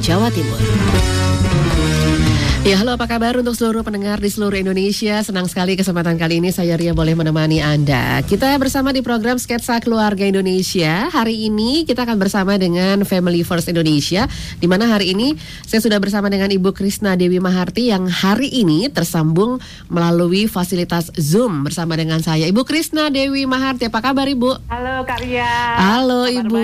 Jawa Timur. Ya, halo apa kabar untuk seluruh pendengar di seluruh Indonesia? Senang sekali kesempatan kali ini saya Ria boleh menemani Anda. Kita bersama di program Sketsa Keluarga Indonesia. Hari ini kita akan bersama dengan Family First Indonesia, di mana hari ini saya sudah bersama dengan Ibu Krisna Dewi Maharti yang hari ini tersambung melalui fasilitas Zoom bersama dengan saya. Ibu Krisna Dewi Maharti, apa kabar Ibu? Halo Kak Ria. Halo Kabar Ibu.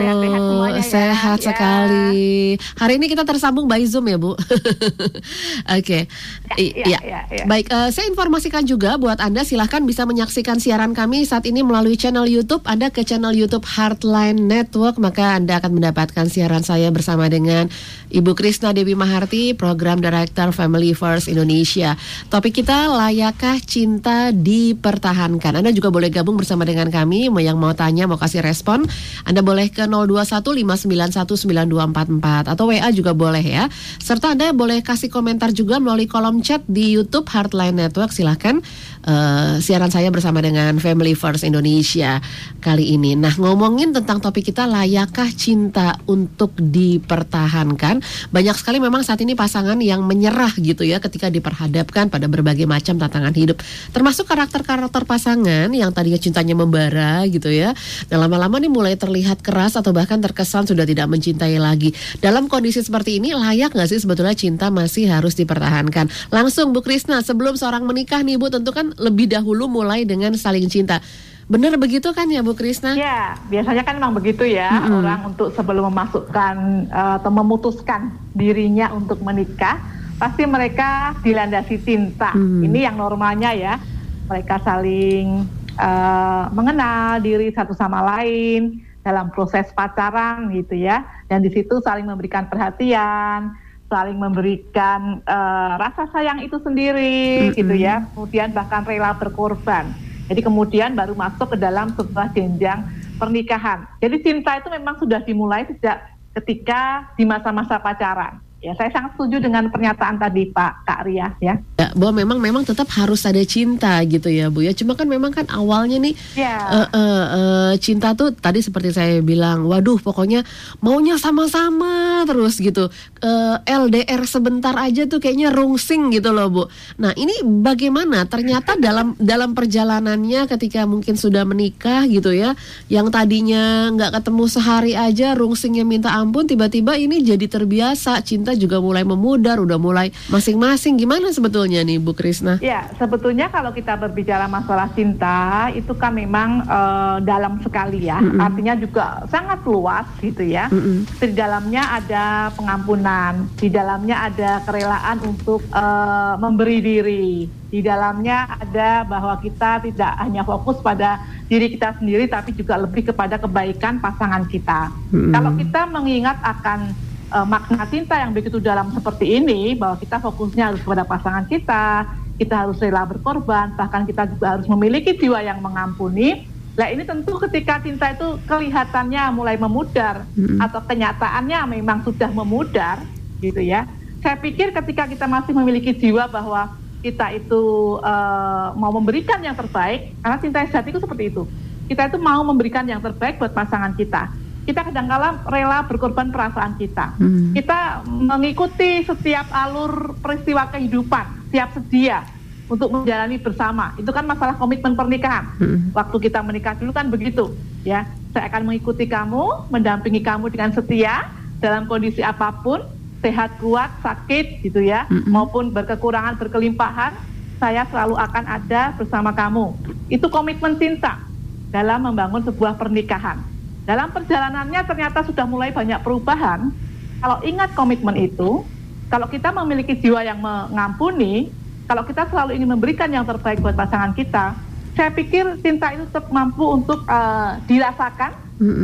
Sehat-sehat semuanya ya. Sehat Ya. sekali. Hari ini kita tersambung by Zoom ya Bu. Oke. I- ya, ya. ya, ya. Baik, eh, saya informasikan juga buat Anda silahkan bisa menyaksikan siaran kami saat ini melalui channel YouTube. Anda ke channel YouTube Heartline Network, maka Anda akan mendapatkan siaran saya bersama dengan Ibu Krisna Dewi Maharti, Program Director Family First Indonesia. Topik kita layakkah cinta dipertahankan? Anda juga boleh gabung bersama dengan kami yang mau tanya, mau kasih respon. Anda boleh ke 0215919244 atau WA juga boleh ya. Serta Anda boleh kasih komentar juga melalui kolom chat di YouTube Heartline Network. Silahkan eh, siaran saya bersama dengan Family First Indonesia kali ini. Nah ngomongin tentang topik kita layakkah cinta untuk dipertahankan? Banyak sekali memang saat ini pasangan yang menyerah gitu ya ketika diperhadapkan pada berbagai macam tantangan hidup. Termasuk karakter-karakter pasangan yang tadinya cintanya membara gitu ya. Dan lama-lama nih mulai terlihat keras atau bahkan terkesan sudah tidak mencintai lagi. Dalam kondisi seperti ini layak nggak sih sebetulnya cinta masih harus dipertahankan? Langsung Bu Krisna, sebelum seorang menikah nih Bu tentu kan lebih dahulu mulai dengan saling cinta. Benar begitu kan ya Bu Krisna? Ya, biasanya kan memang begitu ya Mm-mm. orang untuk sebelum memasukkan eh, atau memutuskan dirinya untuk menikah, pasti mereka dilandasi cinta. Mm. Ini yang normalnya ya, mereka saling eh, mengenal diri satu sama lain dalam proses pacaran gitu ya, dan di situ saling memberikan perhatian, saling memberikan eh, rasa sayang itu sendiri Mm-mm. gitu ya, kemudian bahkan rela berkorban. Jadi kemudian baru masuk ke dalam sebuah jenjang pernikahan. Jadi cinta itu memang sudah dimulai sejak ketika di masa-masa pacaran. Ya, saya sangat setuju dengan pernyataan tadi Pak Kak Ria ya. Ya, bahwa memang memang tetap harus ada cinta gitu ya Bu ya. Cuma kan memang kan awalnya nih Ya. eh, eh, eh, cinta tuh tadi seperti saya bilang, waduh pokoknya maunya sama-sama terus gitu. Eh, LDR sebentar aja tuh kayaknya rungsing gitu loh Bu. Nah ini bagaimana? Ternyata dalam dalam perjalanannya ketika mungkin sudah menikah gitu ya, yang tadinya nggak ketemu sehari aja rungsingnya minta ampun, tiba-tiba ini jadi terbiasa. Cinta juga mulai memudar, udah mulai masing-masing. Gimana sebetulnya nih Bu Krisna? Ya, sebetulnya kalau kita berbicara masalah cinta itu kan memang eh, dalam sekali ya. Mm-mm. Artinya juga sangat luas gitu ya. Mm-mm. Di dalamnya ada pengampunan, di dalamnya ada kerelaan untuk eh, memberi diri. Di dalamnya ada bahwa kita tidak hanya fokus pada diri kita sendiri tapi juga lebih kepada kebaikan pasangan kita. Mm-mm. Kalau kita mengingat akan eh, makna cinta yang begitu dalam seperti ini bahwa kita fokusnya harus kepada pasangan kita, kita harus rela berkorban, bahkan kita juga harus memiliki jiwa yang mengampuni. Nah ini tentu ketika cinta itu kelihatannya mulai memudar Mm-mm. atau kenyataannya memang sudah memudar gitu ya. Saya pikir ketika kita masih memiliki jiwa bahwa kita itu eh, mau memberikan yang terbaik, karena cinta sejati itu seperti itu. Kita itu mau memberikan yang terbaik buat pasangan kita. Kita kadang-kala rela berkorban perasaan kita. Hmm. Kita mengikuti setiap alur peristiwa kehidupan, siap sedia untuk menjalani bersama. Itu kan masalah komitmen pernikahan. Hmm. Waktu kita menikah dulu kan begitu, ya. Saya akan mengikuti kamu, mendampingi kamu dengan setia dalam kondisi apa pun, sehat, kuat, sakit gitu ya, hmm. maupun berkekurangan, berkelimpahan, saya selalu akan ada bersama kamu. Itu komitmen cinta dalam membangun sebuah pernikahan. Dalam perjalanannya ternyata sudah mulai banyak perubahan. Kalau ingat komitmen itu, kalau kita memiliki jiwa yang mengampuni, kalau kita selalu ingin memberikan yang terbaik buat pasangan kita, saya pikir cinta itu tetap mampu untuk uh, dirasakan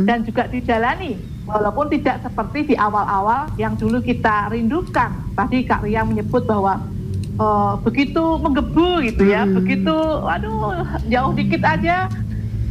dan juga dijalani, walaupun tidak seperti di awal-awal yang dulu kita rindukan. Tadi Kak Ria menyebut bahwa uh, begitu menggebu gitu ya, mm-hmm. begitu, aduh jauh dikit aja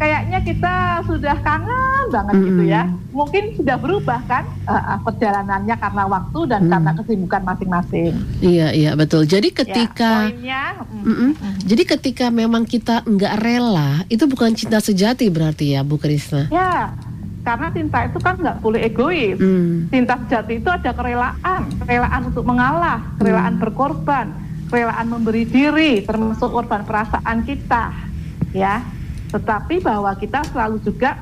kayaknya kita sudah kangen banget mm -hmm. gitu ya. Mungkin sudah berubah kan uh, perjalanannya karena waktu dan mm. karena kesibukan masing-masing. Iya iya betul. Jadi ya, ketika ya, poinnya, mm, mm -mm. jadi ketika memang kita nggak rela, itu bukan cinta sejati berarti ya Bu Krisna? Ya. Karena cinta itu kan nggak boleh egois. Mm. Cinta sejati itu ada kerelaan, kerelaan untuk mengalah, kerelaan mm. berkorban, kerelaan memberi diri, termasuk korban perasaan kita, ya tetapi bahwa kita selalu juga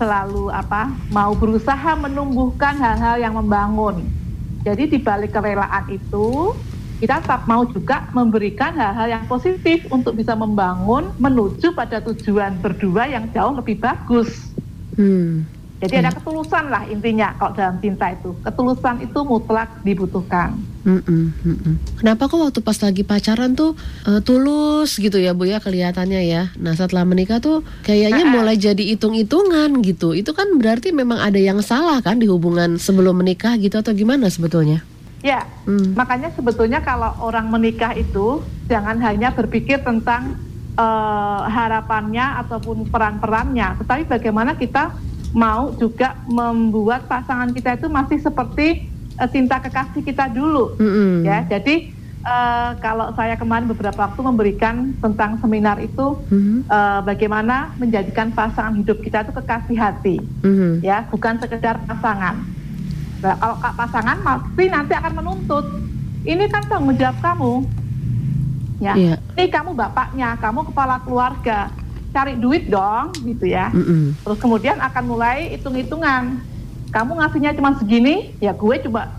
selalu apa mau berusaha menumbuhkan hal-hal yang membangun. Jadi di balik kerelaan itu kita tetap mau juga memberikan hal-hal yang positif untuk bisa membangun menuju pada tujuan berdua yang jauh lebih bagus. Hmm. Jadi ada hmm. ketulusan lah intinya kalau dalam cinta itu. Ketulusan itu mutlak dibutuhkan. Mm -mm, mm -mm. Kenapa kok waktu pas lagi pacaran tuh uh, tulus gitu ya Bu ya kelihatannya ya. Nah setelah menikah tuh kayaknya mulai jadi hitung-hitungan gitu. Itu kan berarti memang ada yang salah kan di hubungan sebelum menikah gitu atau gimana sebetulnya? Ya, mm. makanya sebetulnya kalau orang menikah itu jangan hanya berpikir tentang uh, harapannya ataupun peran-perannya, tetapi bagaimana kita mau juga membuat pasangan kita itu masih seperti uh, cinta kekasih kita dulu mm-hmm. ya jadi uh, kalau saya kemarin beberapa waktu memberikan tentang seminar itu mm-hmm. uh, bagaimana menjadikan pasangan hidup kita itu kekasih hati mm-hmm. ya bukan sekedar pasangan nah, kalau pasangan pasti nanti akan menuntut ini kan tanggung jawab kamu ya yeah. ini kamu bapaknya kamu kepala keluarga cari duit dong gitu ya. Mm -mm. Terus kemudian akan mulai hitung-hitungan. Kamu ngasihnya cuma segini, ya gue coba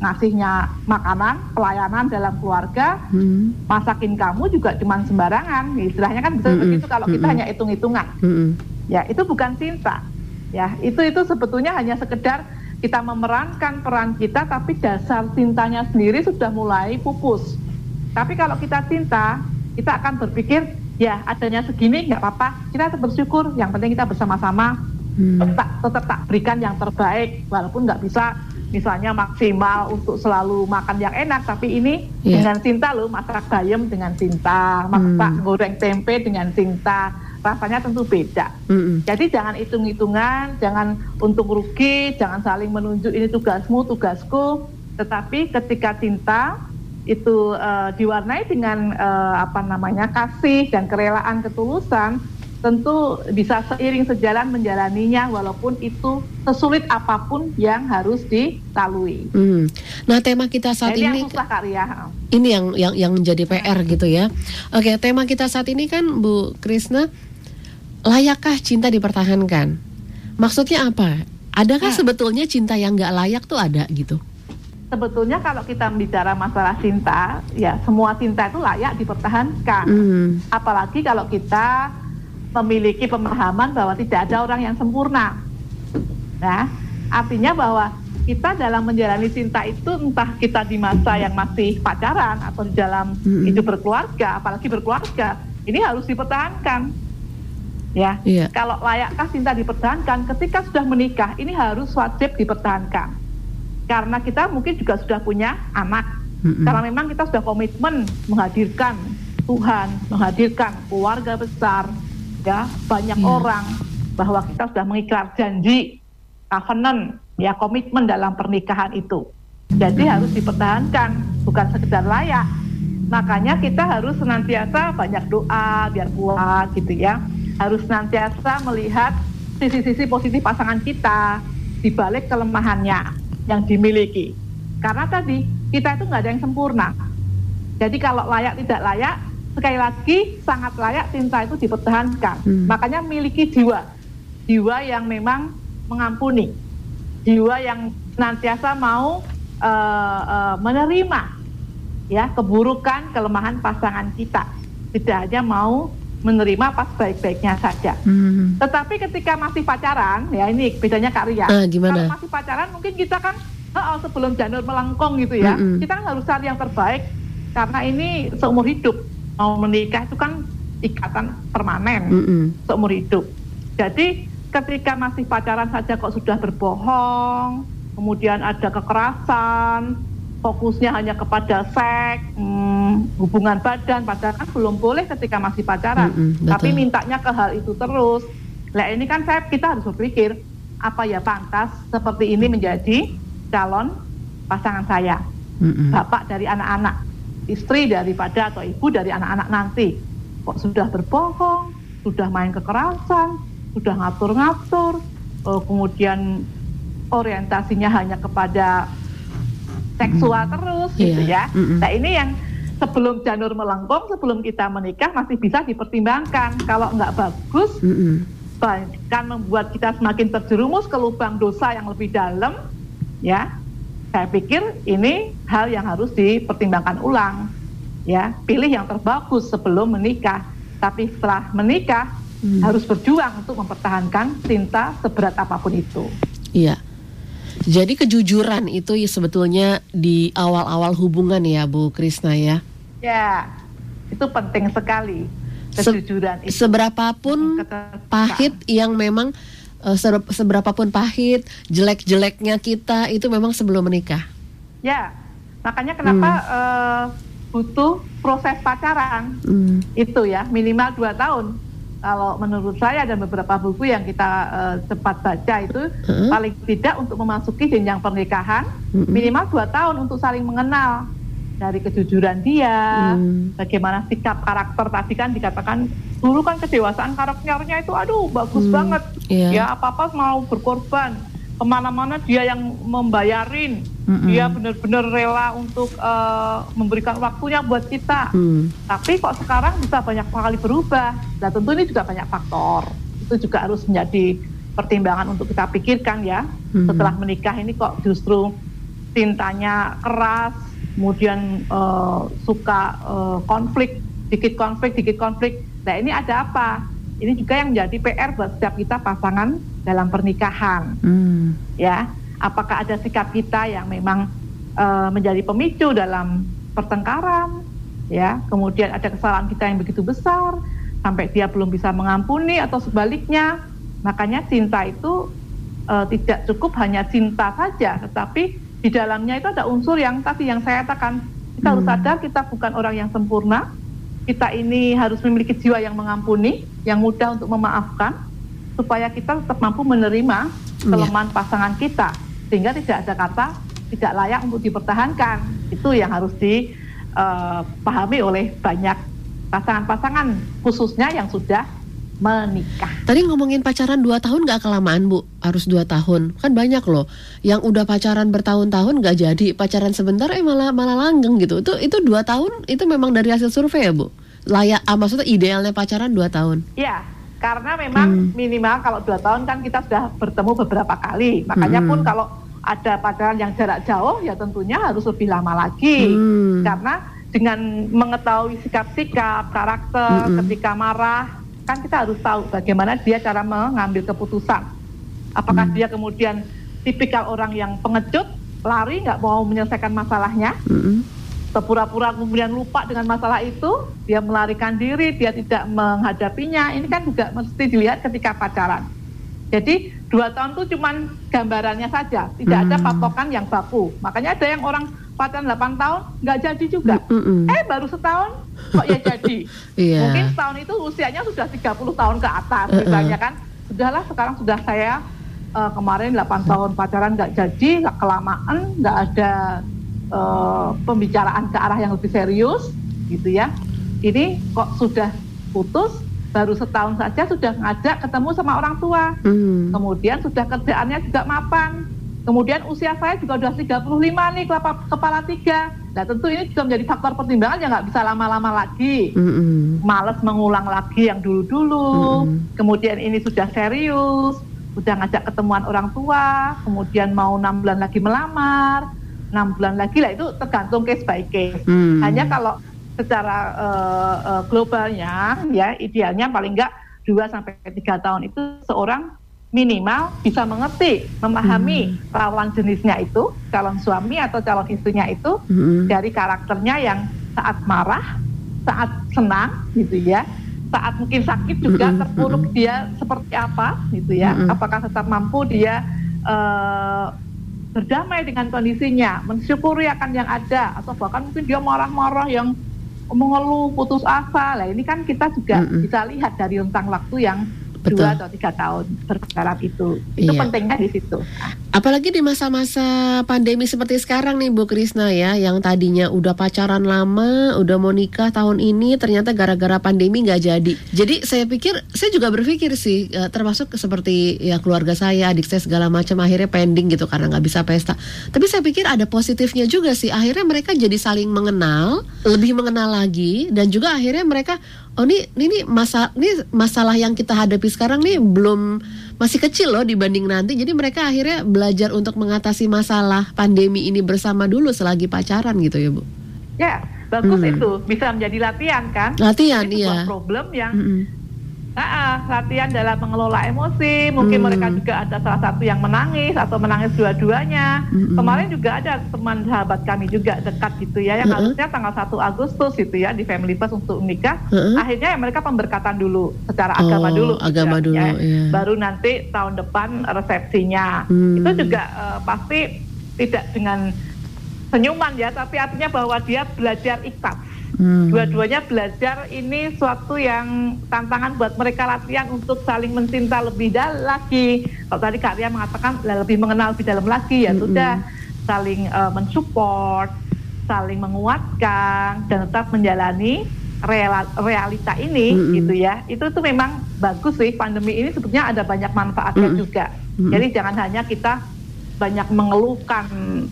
ngasihnya makanan, pelayanan dalam keluarga, mm. masakin kamu juga cuma sembarangan. Istilahnya kan bisa mm -mm. begitu kalau kita mm -mm. hanya hitung-hitungan. Mm -mm. Ya, itu bukan cinta. Ya, itu itu sebetulnya hanya sekedar kita memerankan peran kita tapi dasar cintanya sendiri sudah mulai pupus. Tapi kalau kita cinta, kita akan berpikir ya adanya segini nggak apa-apa. Kita tetap bersyukur. Yang penting kita bersama-sama. Hmm. tetap tetap tak berikan yang terbaik. Walaupun nggak bisa misalnya maksimal untuk selalu makan yang enak. Tapi ini yeah. dengan cinta loh. Masak bayam dengan cinta. Masak hmm. goreng tempe dengan cinta. Rasanya tentu beda. Hmm. jadi jangan hitung-hitungan jangan untung rugi jangan saling menunjuk ini tugasmu tugasku. Tetapi ketika cinta itu uh, diwarnai dengan uh, apa namanya kasih dan kerelaan ketulusan tentu bisa seiring sejalan menjalaninya walaupun itu sesulit apa pun yang harus dilalui. Hmm. Nah tema kita saat Jadi ini susah, Kak Ria. ini yang yang yang menjadi PR gitu ya. Oke tema kita saat ini kan Bu Krisna layakkah cinta dipertahankan? Maksudnya apa? Adakah nah. sebetulnya cinta yang nggak layak tuh ada gitu? Sebetulnya kalau kita bicara masalah cinta, ya semua cinta itu layak dipertahankan. Mm. Apalagi kalau kita memiliki pemahaman bahwa tidak ada orang yang sempurna. Nah, artinya bahwa kita dalam menjalani cinta itu entah kita di masa yang masih pacaran atau di dalam mm. hidup berkeluarga, apalagi berkeluarga, ini harus dipertahankan. Ya, yeah. kalau layakkah cinta dipertahankan ketika sudah menikah, ini harus wajib dipertahankan karena kita mungkin juga sudah punya anak mm-hmm. karena memang kita sudah komitmen menghadirkan Tuhan menghadirkan keluarga besar ya banyak yeah. orang bahwa kita sudah mengikat janji covenant ya komitmen dalam pernikahan itu jadi mm-hmm. harus dipertahankan bukan sekedar layak makanya kita harus senantiasa banyak doa biar kuat gitu ya harus senantiasa melihat sisi-sisi positif pasangan kita di balik kelemahannya yang dimiliki. Karena tadi kita itu nggak ada yang sempurna. Jadi kalau layak tidak layak, sekali lagi sangat layak cinta itu dipertahankan. Hmm. Makanya miliki jiwa, jiwa yang memang mengampuni, jiwa yang senantiasa mau uh, uh, menerima ya keburukan, kelemahan pasangan kita. Tidak hanya mau menerima pas baik-baiknya saja. Hmm. Tetapi ketika masih pacaran, ya ini bedanya Kak Ria. Uh, gimana? Kalau masih pacaran mungkin kita kan oh, sebelum janur melengkung gitu ya, hmm. kita kan harus cari yang terbaik karena ini seumur hidup mau menikah itu kan ikatan permanen mm -hmm. seumur hidup. Jadi ketika masih pacaran saja kok sudah berbohong, kemudian ada kekerasan, fokusnya hanya kepada seks, hmm, hubungan badan, padahal kan belum boleh ketika masih pacaran. Mm -hmm, Tapi mintanya ke hal itu terus. Nah ini kan saya kita harus berpikir apa ya pantas seperti ini menjadi calon pasangan saya, mm -hmm. bapak dari anak-anak istri daripada atau ibu dari anak-anak nanti. Kok sudah berbohong, sudah main kekerasan, sudah ngatur-ngatur, uh, kemudian orientasinya hanya kepada seksual mm. terus yeah. gitu ya. Mm -mm. Nah ini yang sebelum janur melengkung, sebelum kita menikah masih bisa dipertimbangkan. Kalau nggak bagus, mm -mm. bahkan membuat kita semakin terjerumus ke lubang dosa yang lebih dalam, ya saya pikir ini hal yang harus dipertimbangkan ulang. Ya, pilih yang terbagus sebelum menikah. Tapi setelah menikah hmm. harus berjuang untuk mempertahankan cinta seberat apa pun itu. Iya. Jadi kejujuran itu ya sebetulnya di awal-awal hubungan ya Bu Krisna ya. Ya, itu penting sekali kejujuran Se itu. Seberapapun pahit yang memang uh, seberapapun pahit, jelek-jeleknya kita itu memang sebelum menikah. Ya, makanya kenapa hmm. uh, butuh proses pacaran hmm. itu ya minimal dua tahun. Kalau menurut saya dan beberapa buku yang kita uh, cepat baca itu hmm. paling tidak untuk memasuki jenjang pernikahan hmm. minimal dua tahun untuk saling mengenal dari kejujuran dia, hmm. bagaimana sikap karakter tadi kan dikatakan dulu kan kedewasaan karakternya itu aduh bagus hmm. banget, yeah. ya apa apa mau berkorban ke mana-mana dia yang membayarin, mm dia benar-benar rela untuk uh, memberikan waktunya buat kita. Mm. Tapi kok sekarang bisa banyak sekali berubah. Nah tentu ini juga banyak faktor. Itu juga harus menjadi pertimbangan untuk kita pikirkan ya. Mm. Setelah menikah ini kok justru cintanya keras, kemudian uh, suka uh, konflik, dikit konflik, dikit konflik. Nah ini ada apa? Ini juga yang menjadi PR buat setiap kita pasangan dalam pernikahan. Hmm. Ya, apakah ada sikap kita yang memang uh, menjadi pemicu dalam pertengkaran? Ya, kemudian ada kesalahan kita yang begitu besar sampai dia belum bisa mengampuni atau sebaliknya. Makanya cinta itu uh, tidak cukup hanya cinta saja, tetapi di dalamnya itu ada unsur yang tadi yang saya katakan kita hmm. harus sadar kita bukan orang yang sempurna kita ini harus memiliki jiwa yang mengampuni yang mudah untuk memaafkan supaya kita tetap mampu menerima iya. kelemahan yeah. pasangan kita sehingga tidak ada kata tidak layak untuk dipertahankan itu yang harus dipahami eh, oleh banyak pasangan-pasangan khususnya yang sudah menikah. Tadi ngomongin pacaran 2 tahun gak kelamaan Bu? Harus 2 tahun. Kan banyak loh yang udah pacaran bertahun-tahun gak jadi. Pacaran sebentar eh malah malah langgeng gitu. Itu itu 2 tahun itu memang dari hasil survei ya Bu? Layak ah, maksudnya idealnya pacaran 2 tahun. Iya. Karena memang hmm. minimal kalau 2 tahun kan kita sudah bertemu beberapa kali. Makanya hmm. pun kalau ada pacaran yang jarak jauh ya tentunya harus lebih lama lagi. Hmm. Karena dengan mengetahui sikap-sikap, karakter, hmm. ketika marah, kan kita harus tahu bagaimana dia cara mengambil keputusan. Apakah hmm. dia kemudian tipikal orang yang pengecut, lari nggak mau menyelesaikan masalahnya, hmm. pura-pura kemudian lupa dengan masalah itu, dia melarikan diri, dia tidak menghadapinya. Ini kan juga mesti dilihat ketika pacaran. Jadi dua tahun itu cuma gambarannya saja, tidak hmm. ada patokan yang baku. Makanya ada yang orang pacaran 8 tahun nggak jadi juga. Mm -mm. Eh baru setahun kok ya jadi. yeah. Mungkin setahun itu usianya sudah 30 tahun ke atas uh -uh. misalnya kan. Sudahlah sekarang sudah saya uh, kemarin 8 tahun pacaran nggak jadi, nggak kelamaan, nggak ada uh, pembicaraan ke arah yang lebih serius gitu ya. Ini kok sudah putus baru setahun saja sudah ngajak ketemu sama orang tua. Hmm. Kemudian sudah kerjaannya juga mapan. Kemudian usia saya juga sudah 35 nih kepala, kepala tiga. Nah tentu ini juga menjadi faktor pertimbangan yang nggak bisa lama-lama lagi. Mm-hmm. Males mengulang lagi yang dulu-dulu. Mm-hmm. Kemudian ini sudah serius, sudah ngajak ketemuan orang tua. Kemudian mau enam bulan lagi melamar, enam bulan lagi lah itu tergantung case by case. Mm-hmm. Hanya kalau secara uh, uh, globalnya ya idealnya paling enggak 2 sampai tiga tahun itu seorang minimal bisa mengerti, memahami hmm. lawan jenisnya itu, calon suami atau calon istrinya itu hmm. dari karakternya yang saat marah, saat senang gitu ya, saat mungkin sakit juga hmm. terpuruk hmm. dia seperti apa gitu ya, hmm. apakah tetap mampu dia uh, berdamai dengan kondisinya, mensyukuri akan yang ada atau bahkan mungkin dia marah-marah yang mengeluh putus asa lah ini kan kita juga mm -mm. bisa lihat dari rentang waktu yang Betul. dua atau tiga tahun bergarap itu. Itu iya. pentingnya di situ. Apalagi di masa-masa pandemi seperti sekarang nih Bu Krisna ya, yang tadinya udah pacaran lama, udah mau nikah tahun ini, ternyata gara-gara pandemi nggak jadi. Jadi saya pikir, saya juga berpikir sih, eh, termasuk seperti ya keluarga saya, adik saya segala macam akhirnya pending gitu karena nggak bisa pesta. Tapi saya pikir ada positifnya juga sih. Akhirnya mereka jadi saling mengenal, lebih mengenal lagi, dan juga akhirnya mereka oh ini ini masa ini masalah yang kita hadapi sekarang nih belum masih kecil loh dibanding nanti. Jadi mereka akhirnya belajar untuk mengatasi masalah pandemi ini bersama dulu selagi pacaran gitu ya bu. Ya bagus hmm. itu bisa menjadi latihan kan. Latihan itu iya. Problem yang hmm Nah, latihan dalam mengelola emosi, mungkin hmm. mereka juga ada salah satu yang menangis atau menangis dua-duanya. Hmm. Kemarin juga ada teman sahabat kami juga dekat gitu ya, yang hmm. harusnya tanggal 1 Agustus itu ya di Family First untuk menikah. Hmm. Akhirnya ya mereka pemberkatan dulu secara oh, agama dulu. Agama juga, dulu, ya. iya. Baru nanti tahun depan resepsinya. Hmm. Itu juga uh, pasti tidak dengan senyuman ya, tapi artinya bahwa dia belajar ikhlas Hmm. Dua-duanya belajar ini suatu yang tantangan buat mereka latihan untuk saling mencinta lebih dalam lagi. Kalau tadi Kak Ria mengatakan lebih mengenal lebih dalam lagi ya hmm. sudah saling uh, mensupport, saling menguatkan dan tetap menjalani realita ini hmm. gitu ya. Itu tuh memang bagus sih pandemi ini sebetulnya ada banyak manfaatnya hmm. juga. Hmm. Jadi jangan hanya kita banyak mengeluhkan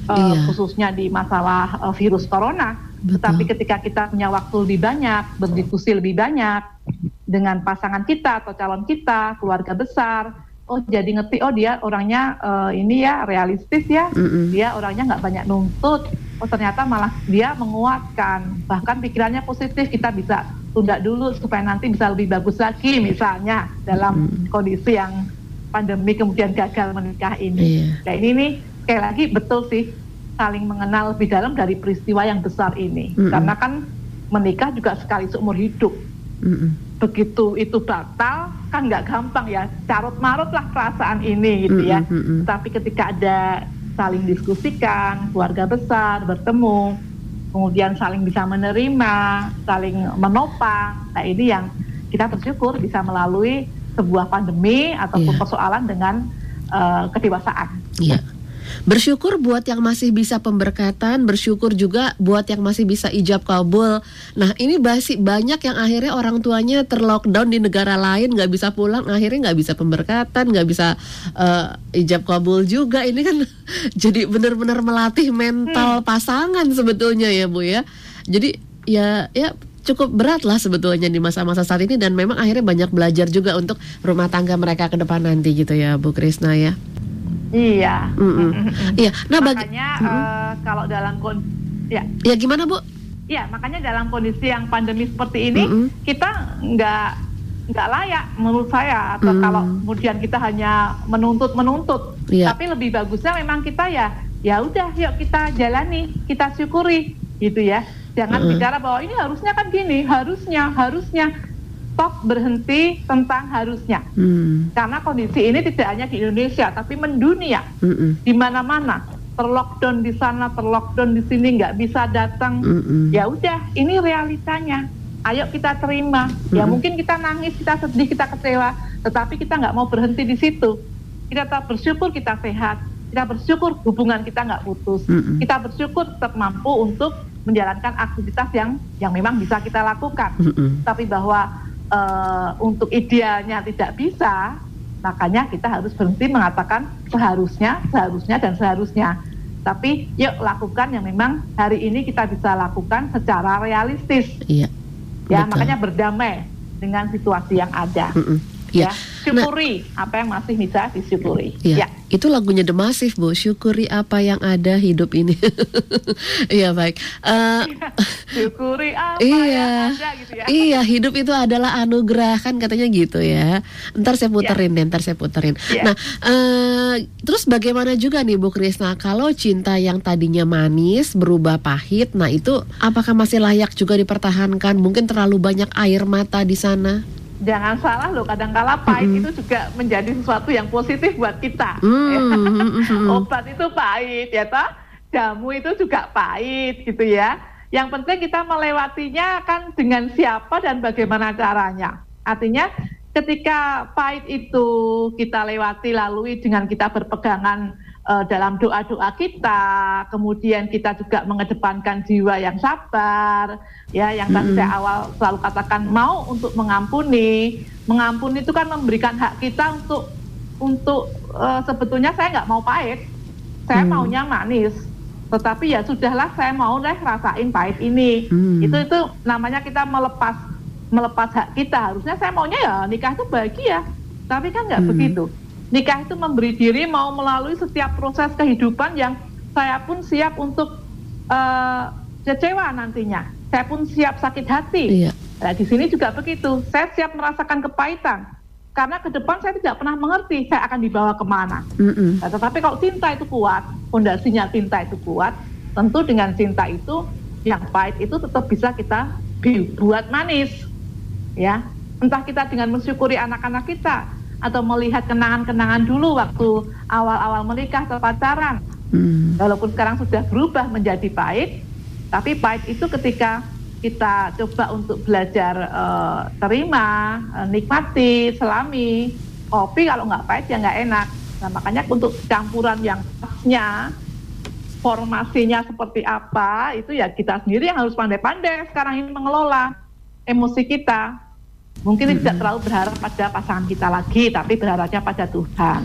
uh, iya. khususnya di masalah uh, virus corona Betul. Tetapi ketika kita punya waktu lebih banyak, berdiskusi lebih banyak dengan pasangan kita atau calon kita, keluarga besar, oh jadi ngerti, oh dia orangnya uh, ini ya realistis ya, mm -mm. dia orangnya nggak banyak nuntut, oh ternyata malah dia menguatkan, bahkan pikirannya positif, kita bisa tunda dulu supaya nanti bisa lebih bagus lagi misalnya dalam mm. kondisi yang pandemi kemudian gagal menikah ini. Yeah. Nah ini nih sekali lagi betul sih saling mengenal lebih dalam dari peristiwa yang besar ini. Mm -mm. Karena kan menikah juga sekali seumur hidup. Mm -mm. Begitu itu batal kan nggak gampang ya, carut marut lah perasaan ini gitu ya. Mm -mm. Tapi ketika ada saling diskusikan, keluarga besar bertemu, kemudian saling bisa menerima, saling menopang. Nah ini yang kita bersyukur bisa melalui sebuah pandemi ataupun yeah. persoalan dengan uh, kedewasaan. Yeah. Bersyukur buat yang masih bisa pemberkatan, bersyukur juga buat yang masih bisa ijab kabul. Nah ini masih banyak yang akhirnya orang tuanya terlockdown di negara lain, nggak bisa pulang, akhirnya nggak bisa pemberkatan, nggak bisa uh, ijab kabul juga. Ini kan jadi benar-benar melatih mental hmm. pasangan sebetulnya ya bu ya. Jadi ya ya cukup berat lah sebetulnya di masa-masa saat ini dan memang akhirnya banyak belajar juga untuk rumah tangga mereka ke depan nanti gitu ya Bu Krisna ya. Iya. Mm -mm. Iya. Nah, makanya mm -mm. Uh, kalau dalam kon ya. Ya gimana bu? Ya makanya dalam kondisi yang pandemi seperti ini mm -mm. kita nggak nggak layak menurut saya atau mm. kalau kemudian kita hanya menuntut menuntut. Yeah. Tapi lebih bagusnya memang kita ya ya udah yuk kita jalani kita syukuri gitu ya. Jangan mm. bicara bahwa ini harusnya kan gini harusnya harusnya stop berhenti tentang harusnya. Hmm. Karena kondisi ini tidak hanya di Indonesia, tapi mendunia, hmm. di mana-mana terlockdown di sana, terlockdown di sini, nggak bisa datang. Hmm. Ya udah, ini realitanya. Ayo kita terima. Ya, hmm. Ya mungkin kita nangis, kita sedih, kita kecewa, tetapi kita nggak mau berhenti di situ. Kita tetap bersyukur kita sehat. Kita bersyukur hubungan kita nggak putus. Hmm. Kita bersyukur tetap mampu untuk menjalankan aktivitas yang yang memang bisa kita lakukan. Hmm. Tapi bahwa uh, untuk idealnya tidak bisa, makanya kita harus berhenti mengatakan seharusnya, seharusnya dan seharusnya. Tapi yuk lakukan yang memang hari ini kita bisa lakukan secara realistis. Iya. Ya, betul. makanya berdamai dengan situasi yang ada. Mm -mm. Ya, ya syukuri nah, apa yang masih bisa disyukuri. Ya, ya. Itu lagunya The Massive, Bu. Syukuri apa yang ada hidup ini. Iya, baik. Uh, syukuri apa iya, yang ada gitu ya. Iya, hidup itu adalah anugerah kan katanya gitu ya. Ntar saya puterin ya. deh, ntar saya puterin. Ya. Nah, uh, terus bagaimana juga nih Bu Krisna kalau cinta yang tadinya manis berubah pahit, nah itu apakah masih layak juga dipertahankan? Mungkin terlalu banyak air mata di sana? Jangan salah loh kadang-kala pahit mm itu juga menjadi sesuatu yang positif buat kita. Mm -hmm. obat itu pahit ya toh? Jamu itu juga pahit gitu ya. Yang penting kita melewatinya kan dengan siapa dan bagaimana caranya. Artinya ketika pahit itu kita lewati lalui dengan kita berpegangan uh, dalam doa-doa kita, kemudian kita juga mengedepankan jiwa yang sabar, ya yang tadi saya awal selalu katakan mau untuk mengampuni, mengampuni itu kan memberikan hak kita untuk untuk uh, sebetulnya saya nggak mau pahit, saya mm. maunya manis, tetapi ya sudahlah saya mau deh rasain pahit ini, mm. itu itu namanya kita melepas melepas hak kita, harusnya saya maunya ya nikah itu bahagia, tapi kan nggak mm. begitu nikah itu memberi diri mau melalui setiap proses kehidupan yang saya pun siap untuk uh, kecewa nantinya. Saya pun siap sakit hati. Iya. Nah, di sini juga begitu. Saya siap merasakan kepahitan. Karena ke depan saya tidak pernah mengerti saya akan dibawa ke mana. Mm -mm. Nah, tetapi kalau cinta itu kuat, fondasinya cinta itu kuat, tentu dengan cinta itu yang pahit itu tetap bisa kita buat manis. Ya, entah kita dengan mensyukuri anak-anak kita, atau melihat kenangan-kenangan dulu waktu awal-awal menikah atau pacaran. Hmm. Walaupun sekarang sudah berubah menjadi pahit, tapi pahit itu ketika kita coba untuk belajar uh, terima, uh, nikmati, selami, kopi kalau nggak pahit ya nggak enak. Nah makanya untuk campuran yang pasnya, formasinya seperti apa, itu ya kita sendiri yang harus pandai-pandai sekarang ini mengelola emosi kita Mungkin hmm. tidak terlalu berharap pada pasangan kita lagi, tapi berharapnya pada Tuhan.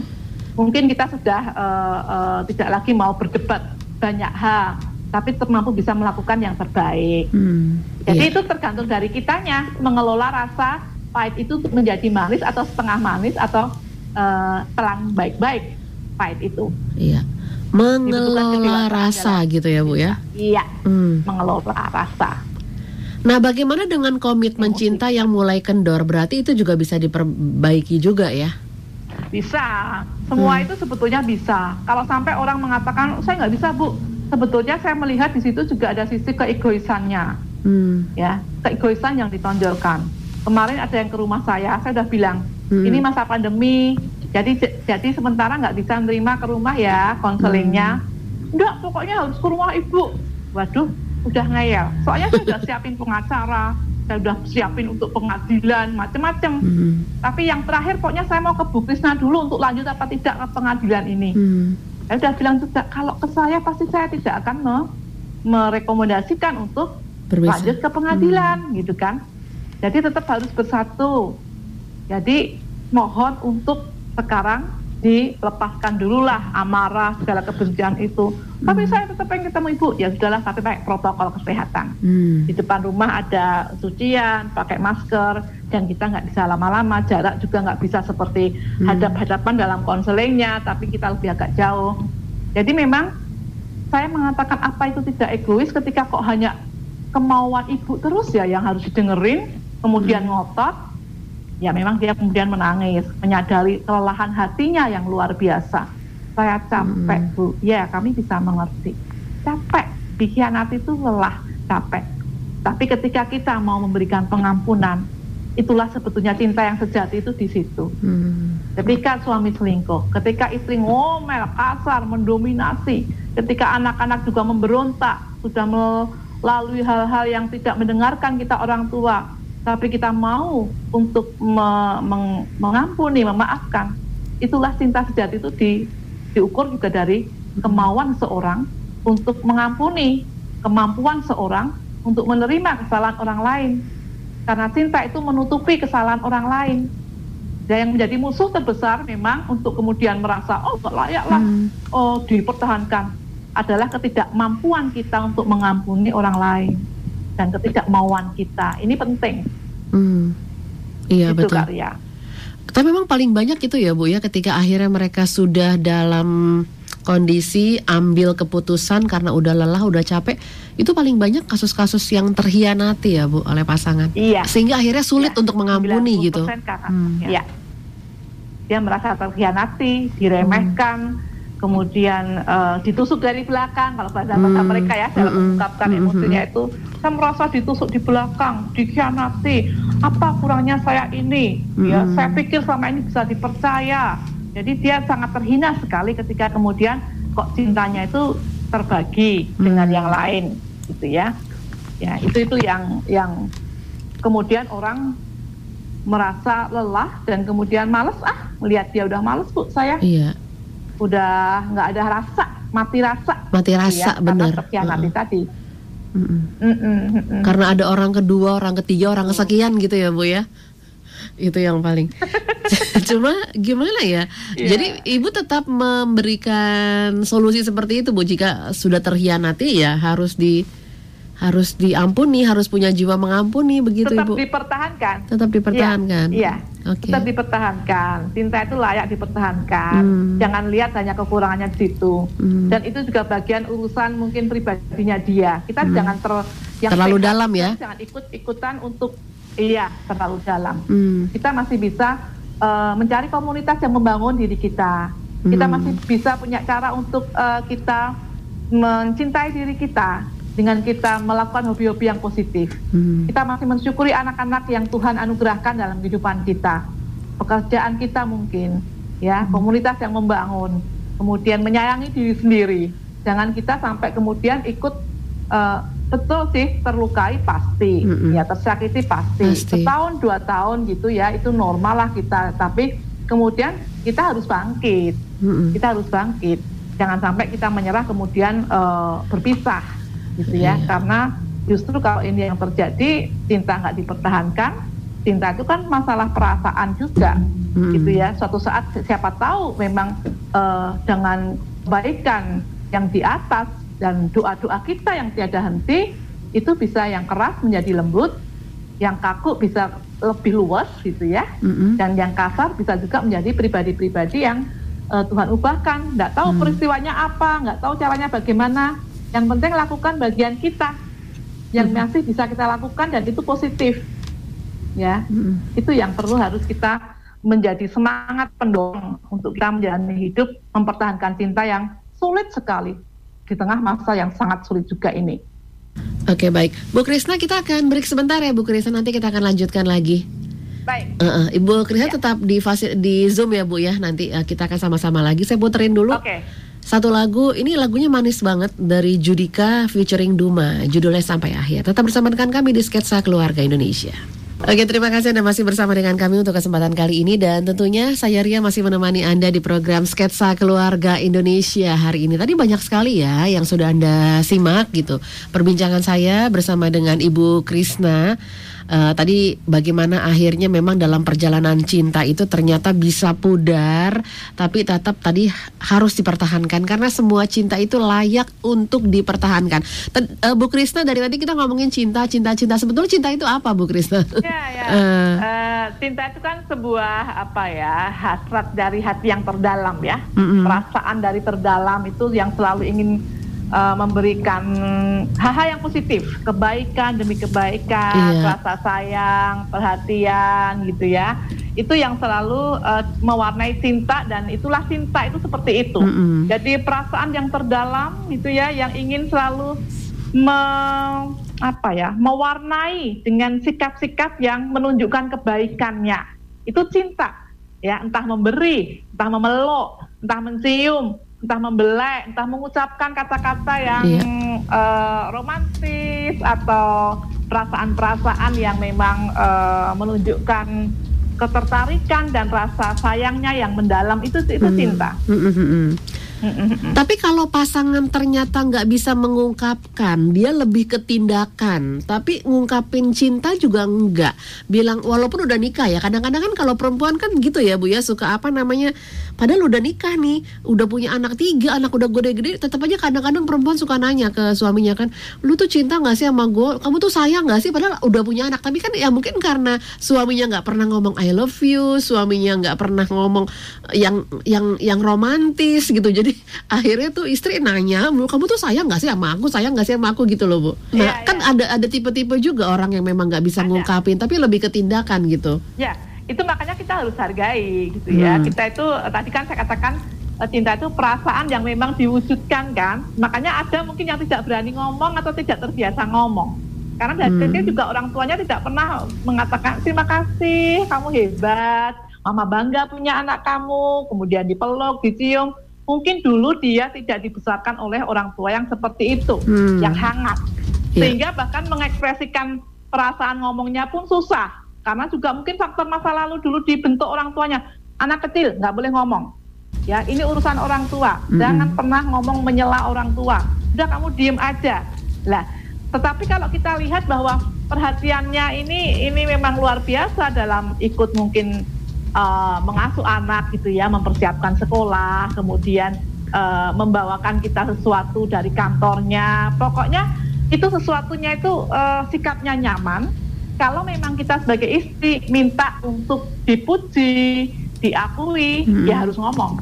Mungkin kita sudah uh, uh, tidak lagi mau berdebat banyak hal, tapi mampu bisa melakukan yang terbaik. Hmm. Jadi yeah. itu tergantung dari kitanya mengelola rasa pahit itu menjadi manis atau setengah manis atau uh, baik-baik pahit itu. Iya. Mengelola rasa gitu ya Bu ya? Iya. Hmm. Mengelola rasa. Nah, bagaimana dengan komitmen cinta yang mulai kendor? Berarti itu juga bisa diperbaiki juga ya? Bisa. Semua hmm. itu sebetulnya bisa. Kalau sampai orang mengatakan saya nggak bisa bu, sebetulnya saya melihat di situ juga ada sisi keegoisannya. Hmm. Ya, keegoisan yang ditonjolkan. Kemarin ada yang ke rumah saya, saya sudah bilang hmm. ini masa pandemi, jadi jadi sementara nggak bisa nerima ke rumah ya konselingnya. Hmm. Enggak, pokoknya harus ke rumah ibu. Waduh, udah ngeyel. Soalnya saya udah siapin pengacara, saya udah siapin untuk pengadilan, macam-macam. Hmm. Tapi yang terakhir pokoknya saya mau ke Bu Krisna dulu untuk lanjut apa tidak ke pengadilan ini. Hmm. Saya udah bilang juga kalau ke saya pasti saya tidak akan me merekomendasikan untuk Berbisa. lanjut ke pengadilan, hmm. gitu kan. Jadi tetap harus bersatu. Jadi mohon untuk sekarang dilepaskan dululah amarah segala kebencian itu. Hmm. Tapi saya tetap pengen ketemu ibu, ya sudahlah tapi pakai protokol kesehatan. Hmm. Di depan rumah ada sucian, pakai masker, dan kita nggak bisa lama-lama, jarak juga nggak bisa seperti hmm. hadap-hadapan dalam konselingnya, tapi kita lebih agak jauh. Jadi memang saya mengatakan apa itu tidak egois ketika kok hanya kemauan ibu terus ya yang harus didengerin, kemudian hmm. ngotot, ya memang dia kemudian menangis, menyadari kelelahan hatinya yang luar biasa. Saya capek hmm. bu, ya kami bisa mengerti. Capek, dikhianati itu lelah, capek. Tapi ketika kita mau memberikan pengampunan, itulah sebetulnya cinta yang sejati itu di situ. Hmm. Ketika suami selingkuh, ketika istri ngomel, kasar, mendominasi, ketika anak-anak juga memberontak, sudah melalui hal-hal yang tidak mendengarkan kita orang tua, tapi kita mau untuk me meng mengampuni, memaafkan, itulah cinta sejati itu di, diukur juga dari kemauan seorang untuk mengampuni, kemampuan seorang untuk menerima kesalahan orang lain. Karena cinta itu menutupi kesalahan orang lain. Dan yang menjadi musuh terbesar memang untuk kemudian merasa oh gak layak lah, hmm. oh dipertahankan adalah ketidakmampuan kita untuk mengampuni orang lain dan ketidakmauan kita. Ini penting. Hmm. Iya itu betul. Karya. Tapi memang paling banyak itu ya Bu ya ketika akhirnya mereka sudah dalam kondisi ambil keputusan karena udah lelah, udah capek, itu paling banyak kasus-kasus yang terhianati ya Bu oleh pasangan. Iya. Sehingga akhirnya sulit ya, untuk mengampuni gitu. Hmm. Ya. Dia merasa terhianati, diremehkan. Hmm kemudian uh, ditusuk dari belakang kalau bahasa bahasa hmm. mereka ya dalam hmm. mengungkapkan hmm. emosinya itu saya merasa ditusuk di belakang dikhianati apa kurangnya saya ini hmm. ya saya pikir selama ini bisa dipercaya jadi dia sangat terhina sekali ketika kemudian kok cintanya itu terbagi hmm. dengan yang lain gitu ya ya itu itu yang yang kemudian orang merasa lelah dan kemudian males ah melihat dia udah males bu saya iya udah nggak ada rasa, mati rasa. Mati gitu rasa, ya, benar. Terkhianati uh tadi. Mm -mm. Mm -mm. Karena ada orang kedua, orang ketiga, orang kesekian gitu ya bu ya. Itu yang paling. Cuma gimana ya? Yeah. Jadi ibu tetap memberikan solusi seperti itu bu. Jika sudah terhianati ya harus di harus diampuni, harus punya jiwa mengampuni begitu Tetap Ibu. dipertahankan. Tetap dipertahankan. Iya. iya. Okay. Tetap dipertahankan. Cinta itu layak dipertahankan. Hmm. Jangan lihat hanya kekurangannya di situ. Hmm. Dan itu juga bagian urusan mungkin pribadinya dia. Kita hmm. jangan ter yang terlalu dalam ya. Jangan ikut-ikutan untuk iya, terlalu dalam. Hmm. Kita masih bisa uh, mencari komunitas yang membangun diri kita. Kita hmm. masih bisa punya cara untuk uh, kita mencintai diri kita dengan kita melakukan hobi-hobi yang positif. Hmm. Kita masih mensyukuri anak-anak yang Tuhan anugerahkan dalam kehidupan kita. Pekerjaan kita mungkin, ya, hmm. komunitas yang membangun, kemudian menyayangi diri sendiri. Jangan kita sampai kemudian ikut uh, betul sih terlukai pasti, hmm. ya tersakiti pasti. pasti. Setahun dua tahun gitu ya, itu normal lah kita. Tapi kemudian kita harus bangkit, hmm. kita harus bangkit. Jangan sampai kita menyerah kemudian uh, berpisah gitu ya iya. karena justru kalau ini yang terjadi cinta nggak dipertahankan cinta itu kan masalah perasaan juga hmm. gitu ya suatu saat siapa tahu memang uh, dengan kebaikan yang di atas dan doa-doa kita yang tiada henti itu bisa yang keras menjadi lembut yang kaku bisa lebih luas gitu ya mm-hmm. dan yang kasar bisa juga menjadi pribadi-pribadi yang uh, Tuhan ubahkan nggak tahu mm. peristiwanya apa nggak tahu caranya bagaimana yang penting lakukan bagian kita yang hmm. masih bisa kita lakukan dan itu positif. Ya, hmm. itu yang perlu harus kita menjadi semangat pendorong untuk kita menjalani hidup mempertahankan cinta yang sulit sekali di tengah masa yang sangat sulit juga ini. Oke baik, Bu Krisna kita akan break sebentar ya Bu Krisna nanti kita akan lanjutkan lagi. Baik. Uh, uh, Ibu Krisna ya. tetap di fasil di Zoom ya Bu ya nanti uh, kita akan sama-sama lagi. Saya puterin dulu. Oke. Okay. Satu lagu, ini lagunya manis banget dari Judika featuring Duma, judulnya Sampai Akhir. Tetap bersama dengan kami di Sketsa Keluarga Indonesia. Oke, terima kasih Anda masih bersama dengan kami untuk kesempatan kali ini dan tentunya saya Ria masih menemani Anda di program Sketsa Keluarga Indonesia hari ini. Tadi banyak sekali ya yang sudah Anda simak gitu. Perbincangan saya bersama dengan Ibu Krisna uh, tadi bagaimana akhirnya memang dalam perjalanan cinta itu ternyata bisa pudar tapi tetap tadi harus dipertahankan karena semua cinta itu layak untuk dipertahankan. T uh, eh, Bu Krisna dari tadi kita ngomongin cinta, cinta, cinta. Sebetulnya cinta itu apa Bu Krisna? Ya, ya. Uh. Uh, cinta itu kan sebuah apa ya hasrat dari hati yang terdalam ya, mm -hmm. perasaan dari terdalam itu yang selalu ingin uh, memberikan hal-hal yang positif, kebaikan demi kebaikan, iya. rasa sayang, perhatian gitu ya. Itu yang selalu uh, mewarnai cinta dan itulah cinta itu seperti itu. Mm -hmm. Jadi perasaan yang terdalam itu ya yang ingin selalu me, apa ya, mewarnai dengan sikap-sikap yang menunjukkan kebaikannya. Itu cinta. Ya, entah memberi, entah memeluk, entah mencium, entah membelai, entah mengucapkan kata-kata yang iya. uh, romantis atau perasaan-perasaan yang memang uh, menunjukkan ketertarikan dan rasa sayangnya yang mendalam itu itu hmm. cinta. Hmm, hmm, Tapi kalau pasangan ternyata nggak bisa mengungkapkan, dia lebih ke tindakan. Tapi ngungkapin cinta juga enggak. Bilang walaupun udah nikah ya. Kadang-kadang kan kalau perempuan kan gitu ya bu ya suka apa namanya. Padahal udah nikah nih, udah punya anak tiga, anak udah gede-gede. Tetap aja kadang-kadang perempuan suka nanya ke suaminya kan, lu tuh cinta nggak sih sama gue? Kamu tuh sayang nggak sih? Padahal udah punya anak. Tapi kan ya mungkin karena suaminya nggak pernah ngomong I love you, suaminya nggak pernah ngomong yang yang yang romantis gitu. Jadi akhirnya tuh istri nanya, "Bu, kamu tuh sayang nggak sih sama aku? Sayang nggak sih sama aku gitu loh, Bu?" Nah, Iya, kan iya. ada ada tipe-tipe juga orang yang memang nggak bisa Ada. ngungkapin, tapi lebih ke tindakan gitu. Ya, itu makanya kita harus hargai gitu ya. Hmm. Kita itu eh, tadi kan saya katakan eh, cinta itu perasaan yang memang diwujudkan kan. Makanya ada mungkin yang tidak berani ngomong atau tidak terbiasa ngomong. Karena dari Hmm. kecil juga orang tuanya tidak pernah mengatakan terima kasih, kamu hebat, mama bangga punya anak kamu, kemudian dipeluk, dicium. Mungkin dulu dia tidak dibesarkan oleh orang tua yang seperti itu, Hmm. yang hangat. Iya. sehingga bahkan mengekspresikan perasaan ngomongnya pun susah. Karena juga mungkin faktor masa lalu dulu dibentuk orang tuanya. Anak kecil nggak boleh ngomong. Ya ini urusan orang tua. Mm-mm. jangan pernah ngomong menyela orang tua. Udah kamu diem aja. Lah tetapi kalau kita lihat bahwa perhatiannya ini ini memang luar biasa dalam ikut mungkin eh, mengasuh anak gitu ya mempersiapkan sekolah kemudian eh, membawakan kita sesuatu dari kantornya. Pokoknya itu sesuatunya itu eh, sikapnya nyaman. Kalau memang kita sebagai istri minta untuk dipuji diakui Mm-mm. ya harus ngomong.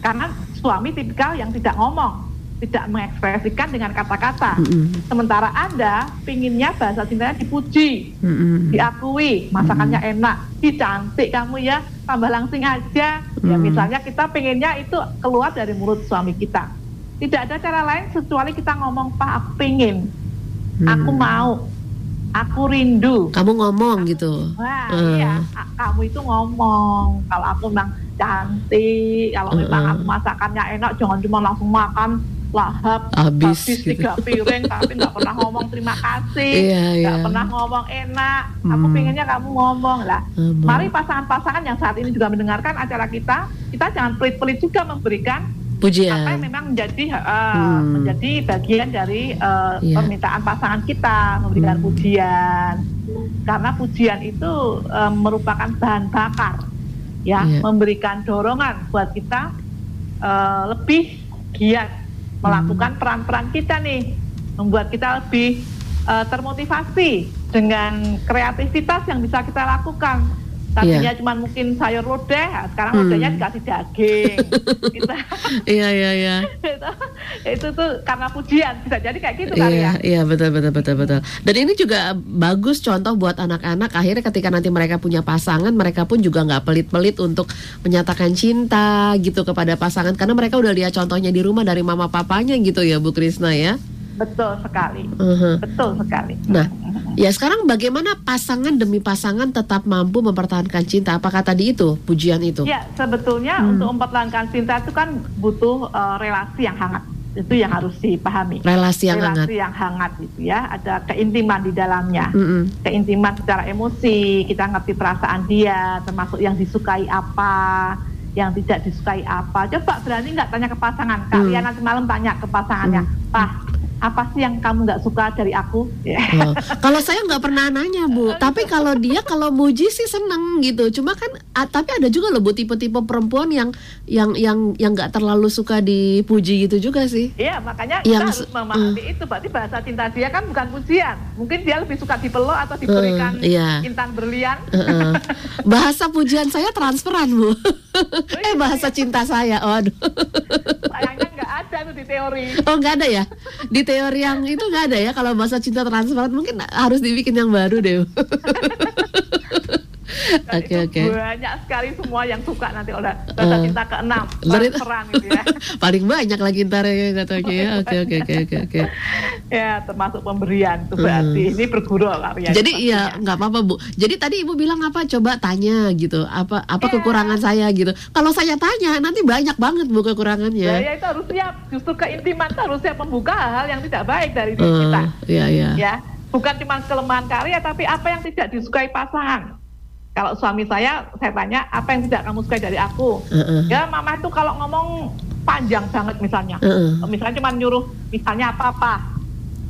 Karena suami tipikal yang tidak ngomong tidak mengekspresikan dengan kata-kata Mm-mm. sementara anda pinginnya bahasa cintanya dipuji Mm-mm. diakui masakannya enak, Ih, cantik kamu ya, tambah langsing aja. Ya Hmm. misalnya kita pengennya itu keluar dari mulut suami kita. Tidak ada cara lain kecuali kita ngomong, Pak aku pengen, aku Hmm. mau, aku rindu. Kamu ngomong gitu. Wah Eh. iya, kamu itu ngomong. Kalau aku memang cantik, kalau memang Eh. aku masakannya enak, jangan cuma langsung makan lahap Habis gitu. tiga piring tapi nggak pernah ngomong terima kasih Iya, nggak iya. pernah ngomong enak aku Hmm. pengennya kamu ngomong lah Ngomong. mari pasangan-pasangan yang saat ini juga mendengarkan acara kita kita jangan pelit-pelit juga memberikan Pujian. apa yang memang menjadi uh, Hmm. menjadi bagian dari uh, Iya. permintaan pasangan kita memberikan Hmm. pujian karena pujian itu uh, merupakan bahan bakar ya Iya. memberikan dorongan buat kita uh, lebih giat melakukan peran-peran kita nih membuat kita lebih uh, termotivasi dengan kreativitas yang bisa kita lakukan tadinya cuma mungkin sayur lodeh sekarang Hmm. lodehnya dikasih daging kita Iya iya iya. itu, tuh karena pujian bisa jadi kayak gitu kali Iya, ya iya betul betul betul betul. Dan ini juga bagus contoh buat anak-anak. Akhirnya ketika nanti mereka punya pasangan, mereka pun juga nggak pelit-pelit untuk menyatakan cinta gitu kepada pasangan karena mereka udah lihat contohnya di rumah dari mama papanya gitu ya Bu Krisna ya. Betul sekali Mhm. betul sekali Nah, ya sekarang bagaimana pasangan demi pasangan tetap mampu mempertahankan cinta? Apakah tadi itu pujian itu? ya sebetulnya Hmm. untuk mempertahankan cinta itu kan butuh uh, relasi yang hangat itu yang harus dipahami Relasi yang hangat. relasi yang hangat gitu ya ada keintiman di dalamnya Mm-mm. keintiman secara emosi, kita ngerti perasaan dia, termasuk yang disukai apa, yang tidak disukai apa. Coba berani nggak tanya ke pasangan, kalian nanti malam tanya ke pasangannya, Pak, apa sih yang kamu nggak suka dari aku? Ya. Oh, kalau saya nggak pernah nanya bu, tapi kalau dia kalau muji sih seneng gitu. Cuma kan, ah, tapi ada juga loh bu tipe-tipe perempuan yang yang yang yang nggak terlalu suka dipuji gitu juga sih. Iya, makanya Yang kita harus memahami itu. Berarti bahasa cinta dia kan bukan pujian. Mungkin dia lebih suka dipeluk atau diberikan Eh, iya. intan berlian. Heeh. Bahasa pujian saya transferan bu. eh bahasa cinta saya, oh aduh. Sayangnya nggak ada tuh di teori. Oh nggak ada ya? Di teori yang itu nggak ada ya kalau bahasa cinta transferan mungkin harus dibikin yang baru deh. Dan Oke itu oke. banyak sekali semua yang suka nanti oleh bahasa Eh. cinta keenam, itu- transferan gitu ya. Paling banyak lagi ntar ya katanya ya. Oke oke oke oke oke. ya termasuk pemberian itu berarti ini bergurau karya Hmm. Jadi iya nggak apa-apa bu. Jadi tadi ibu bilang apa? Coba tanya gitu. Apa apa Iya. kekurangan saya gitu. Kalau saya tanya nanti banyak banget bu kekurangannya. ya itu harus siap justru keintiman itu harus siap membuka hal yang tidak baik dari diri Eh, kita Iya iya. ya bukan cuma kelemahan karya tapi apa yang tidak disukai pasangan kalau suami saya saya tanya apa yang tidak kamu sukai dari aku Heeh. ya mama itu kalau ngomong panjang banget misalnya. Uh-uh. Misalnya cuma nyuruh misalnya apa-apa.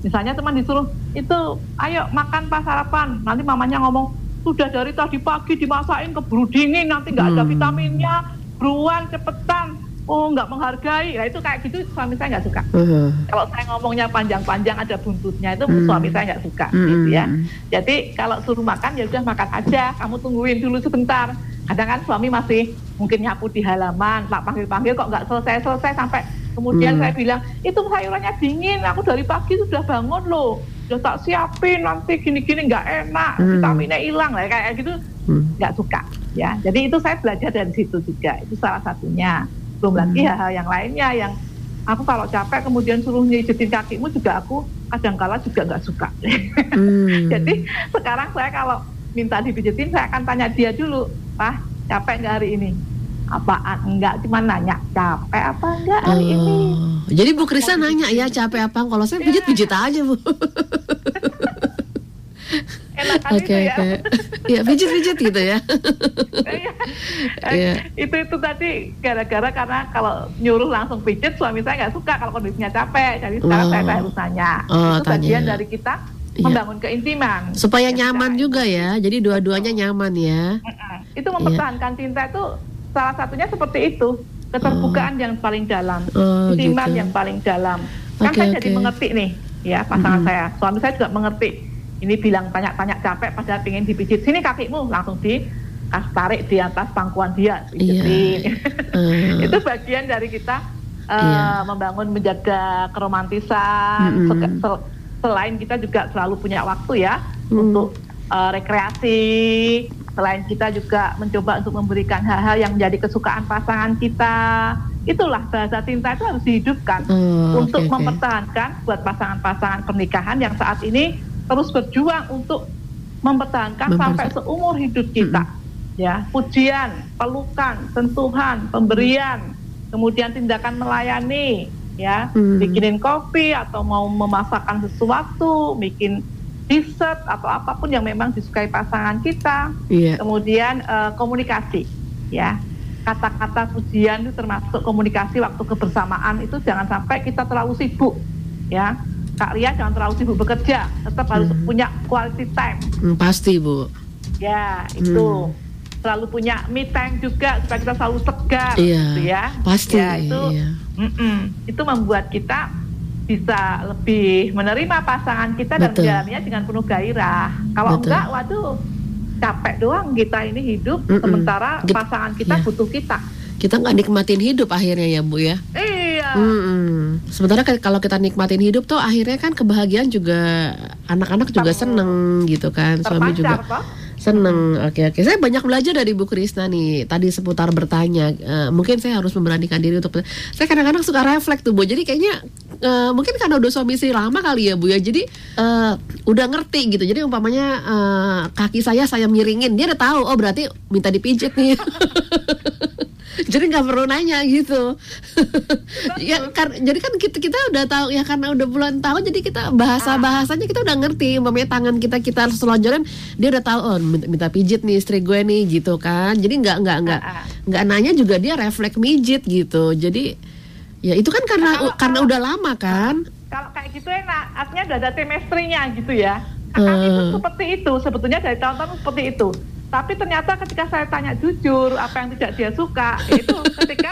Misalnya cuma disuruh itu ayo makan pas sarapan. Nanti mamanya ngomong sudah dari tadi pagi dimasakin keburu dingin nanti nggak ada Hmm. vitaminnya. Buruan cepetan. Oh nggak menghargai. Nah itu kayak gitu suami saya nggak suka. Uh-huh. Kalau saya ngomongnya panjang-panjang ada buntutnya itu Hmm. suami saya nggak suka Hmm. gitu ya. Jadi kalau suruh makan ya udah makan aja, kamu tungguin dulu sebentar. Kadang kan suami masih mungkin nyapu di halaman, tak panggil-panggil kok nggak selesai-selesai sampai kemudian Hmm. saya bilang itu sayurannya dingin, aku dari pagi sudah bangun loh, sudah tak siapin nanti gini-gini nggak enak, Hmm. vitaminnya hilang lah kayak gitu Hmm. nggak suka ya. Jadi itu saya belajar dari situ juga, itu salah satunya. Belum lagi Hmm. hal-hal yang lainnya yang aku kalau capek kemudian suruh nyijetin kakimu juga aku kadang-kala juga nggak suka. Hmm. Jadi sekarang saya kalau minta dipijetin saya akan tanya dia dulu, Pak capek nggak hari ini? Apaan enggak? Cuma nanya capek apa enggak hari ini? Oh, jadi Bu Krista nanya ya capek apa? Kalau saya pijit-pijit aja Bu. Enak kan Oke itu ya. oke. Ya pijit-pijit gitu ya. Iya. Iya. itu itu tadi gara-gara karena kalau nyuruh langsung pijet suami saya nggak suka kalau kondisinya capek jadi sekarang Oh. saya, saya harus nanya Oh, itu bagian tanya. dari kita Iya. membangun keintiman Supaya Ya, nyaman kita- juga ya. Jadi dua-duanya nyaman ya. Itu mempertahankan cinta itu salah satunya seperti itu keterbukaan yang paling dalam Oh, intiman gitu. yang paling dalam kan Oke, saya jadi oke. mengerti nih ya pasangan Mm-mm. saya suami saya juga mengerti ini bilang tanya-tanya capek padahal pengen dipijit sini kakimu langsung di kas tarik di atas pangkuan dia pijitin. Eh, itu bagian dari kita uh, Iya. membangun menjaga keromantisan Mm-mm. Seka- sel- selain kita juga selalu punya waktu ya Mm. untuk uh, rekreasi selain kita juga mencoba untuk memberikan hal-hal yang menjadi kesukaan pasangan kita itulah bahasa cinta itu harus dihidupkan oh, untuk oke. mempertahankan buat pasangan-pasangan pernikahan yang saat ini terus berjuang untuk mempertahankan Mempertahan- sampai seumur hidup kita. Ya pujian pelukan sentuhan pemberian kemudian tindakan melayani ya. Hmm. bikinin kopi atau mau memasakkan sesuatu bikin dessert atau apa pun yang memang disukai pasangan kita. Iya. kemudian eh, komunikasi ya. Kata-kata pujian itu termasuk komunikasi waktu kebersamaan itu jangan sampai kita terlalu sibuk ya Kak Ria jangan terlalu sibuk bekerja tetap harus Hmm. punya quality time Hmm, pasti Bu. ya itu Hmm. selalu punya me time juga supaya kita selalu segar Iya. gitu ya Pasti. ya itu iya. mm-mm, itu membuat kita bisa lebih menerima pasangan kita dan Betul. menjalaninya dengan penuh gairah kalau Betul. enggak waduh capek doang kita ini hidup Mm-mm. sementara Git- pasangan kita iya. butuh kita Kita nggak nikmatin hidup akhirnya ya Bu ya. iya Mm-mm. Sementara kan kalau kita nikmatin hidup tuh akhirnya kan kebahagiaan juga anak-anak juga seneng gitu kan, suami juga toh seneng. Oke oke, saya banyak belajar dari Bu Krisna nih. Tadi seputar bertanya, Eh, mungkin saya harus memberanikan diri untuk. Saya kadang-kadang suka refleks tuh Bu. Jadi kayaknya eh, mungkin karena udah suami istri lama kali ya Bu ya. Jadi eh, udah ngerti gitu. Jadi umpamanya eh, kaki saya saya miringin, dia udah tahu. Oh berarti minta dipijit nih. jadi nggak perlu nanya gitu. Ya kan jadi kan kita kita udah tahu ya karena udah bulan tahun jadi kita bahasa bahasanya kita udah ngerti. Umpamanya tangan kita kita selonjoran dia udah tahu oh minta, pijit nih istri gue nih gitu kan. Jadi nggak nggak nggak Ah, ah. nggak nanya juga dia refleks mijit gitu. Jadi ya itu kan karena Kalau- karena kalau- udah lama kan. Kalau kayak gitu enak artinya udah ada chemistry-nya gitu ya. Akan Hmm. itu seperti itu sebetulnya dari tahun-tahun seperti itu tapi ternyata ketika saya tanya jujur apa yang tidak dia suka itu ketika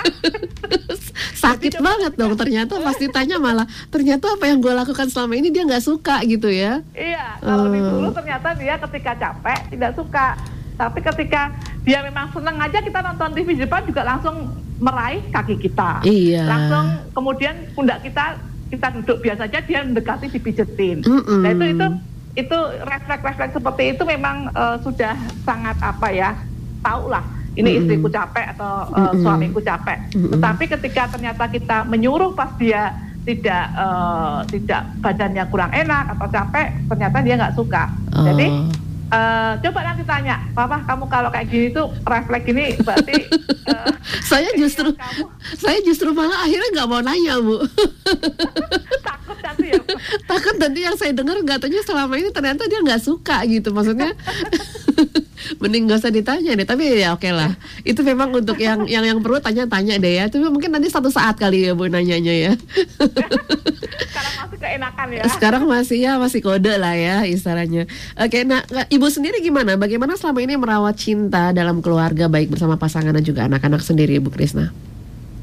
sakit banget dong ternyata pasti tanya malah ternyata apa yang gue lakukan selama ini dia nggak suka gitu ya iya kalau Hmm. disuruh ternyata dia ketika capek tidak suka tapi ketika dia memang senang aja kita nonton TV di depan juga langsung meraih kaki kita Iya. langsung kemudian pundak kita kita duduk biasa aja dia mendekati dipijetin Mm-mm. nah itu itu itu refleks-refleks seperti itu memang eh, sudah sangat apa ya tahu lah ini Mm-mm. istriku capek atau eh, Mm-mm. suamiku capek tetapi ketika ternyata kita menyuruh pas dia tidak eh, tidak badannya kurang enak atau capek ternyata dia nggak suka Oh. jadi eh, coba nanti tanya papa kamu kalau kayak gini tuh refleks ini berarti eh, saya justru kamu. saya justru malah akhirnya nggak mau nanya bu. Takut nanti ya takut nanti yang saya dengar nggak tanya selama ini ternyata dia nggak suka gitu maksudnya Mending gak usah ditanya deh. Tapi ya oke lah. Itu memang untuk yang yang yang perlu tanya-tanya deh ya. Tapi mungkin nanti satu saat kali ya Bu nanyanya ya. Sekarang masih keenakan ya. Sekarang masih ya masih kode lah ya istilahnya. Oke, nah Ibu sendiri gimana? Bagaimana selama ini merawat cinta dalam keluarga baik bersama pasangan dan juga anak-anak sendiri Bu Krisna?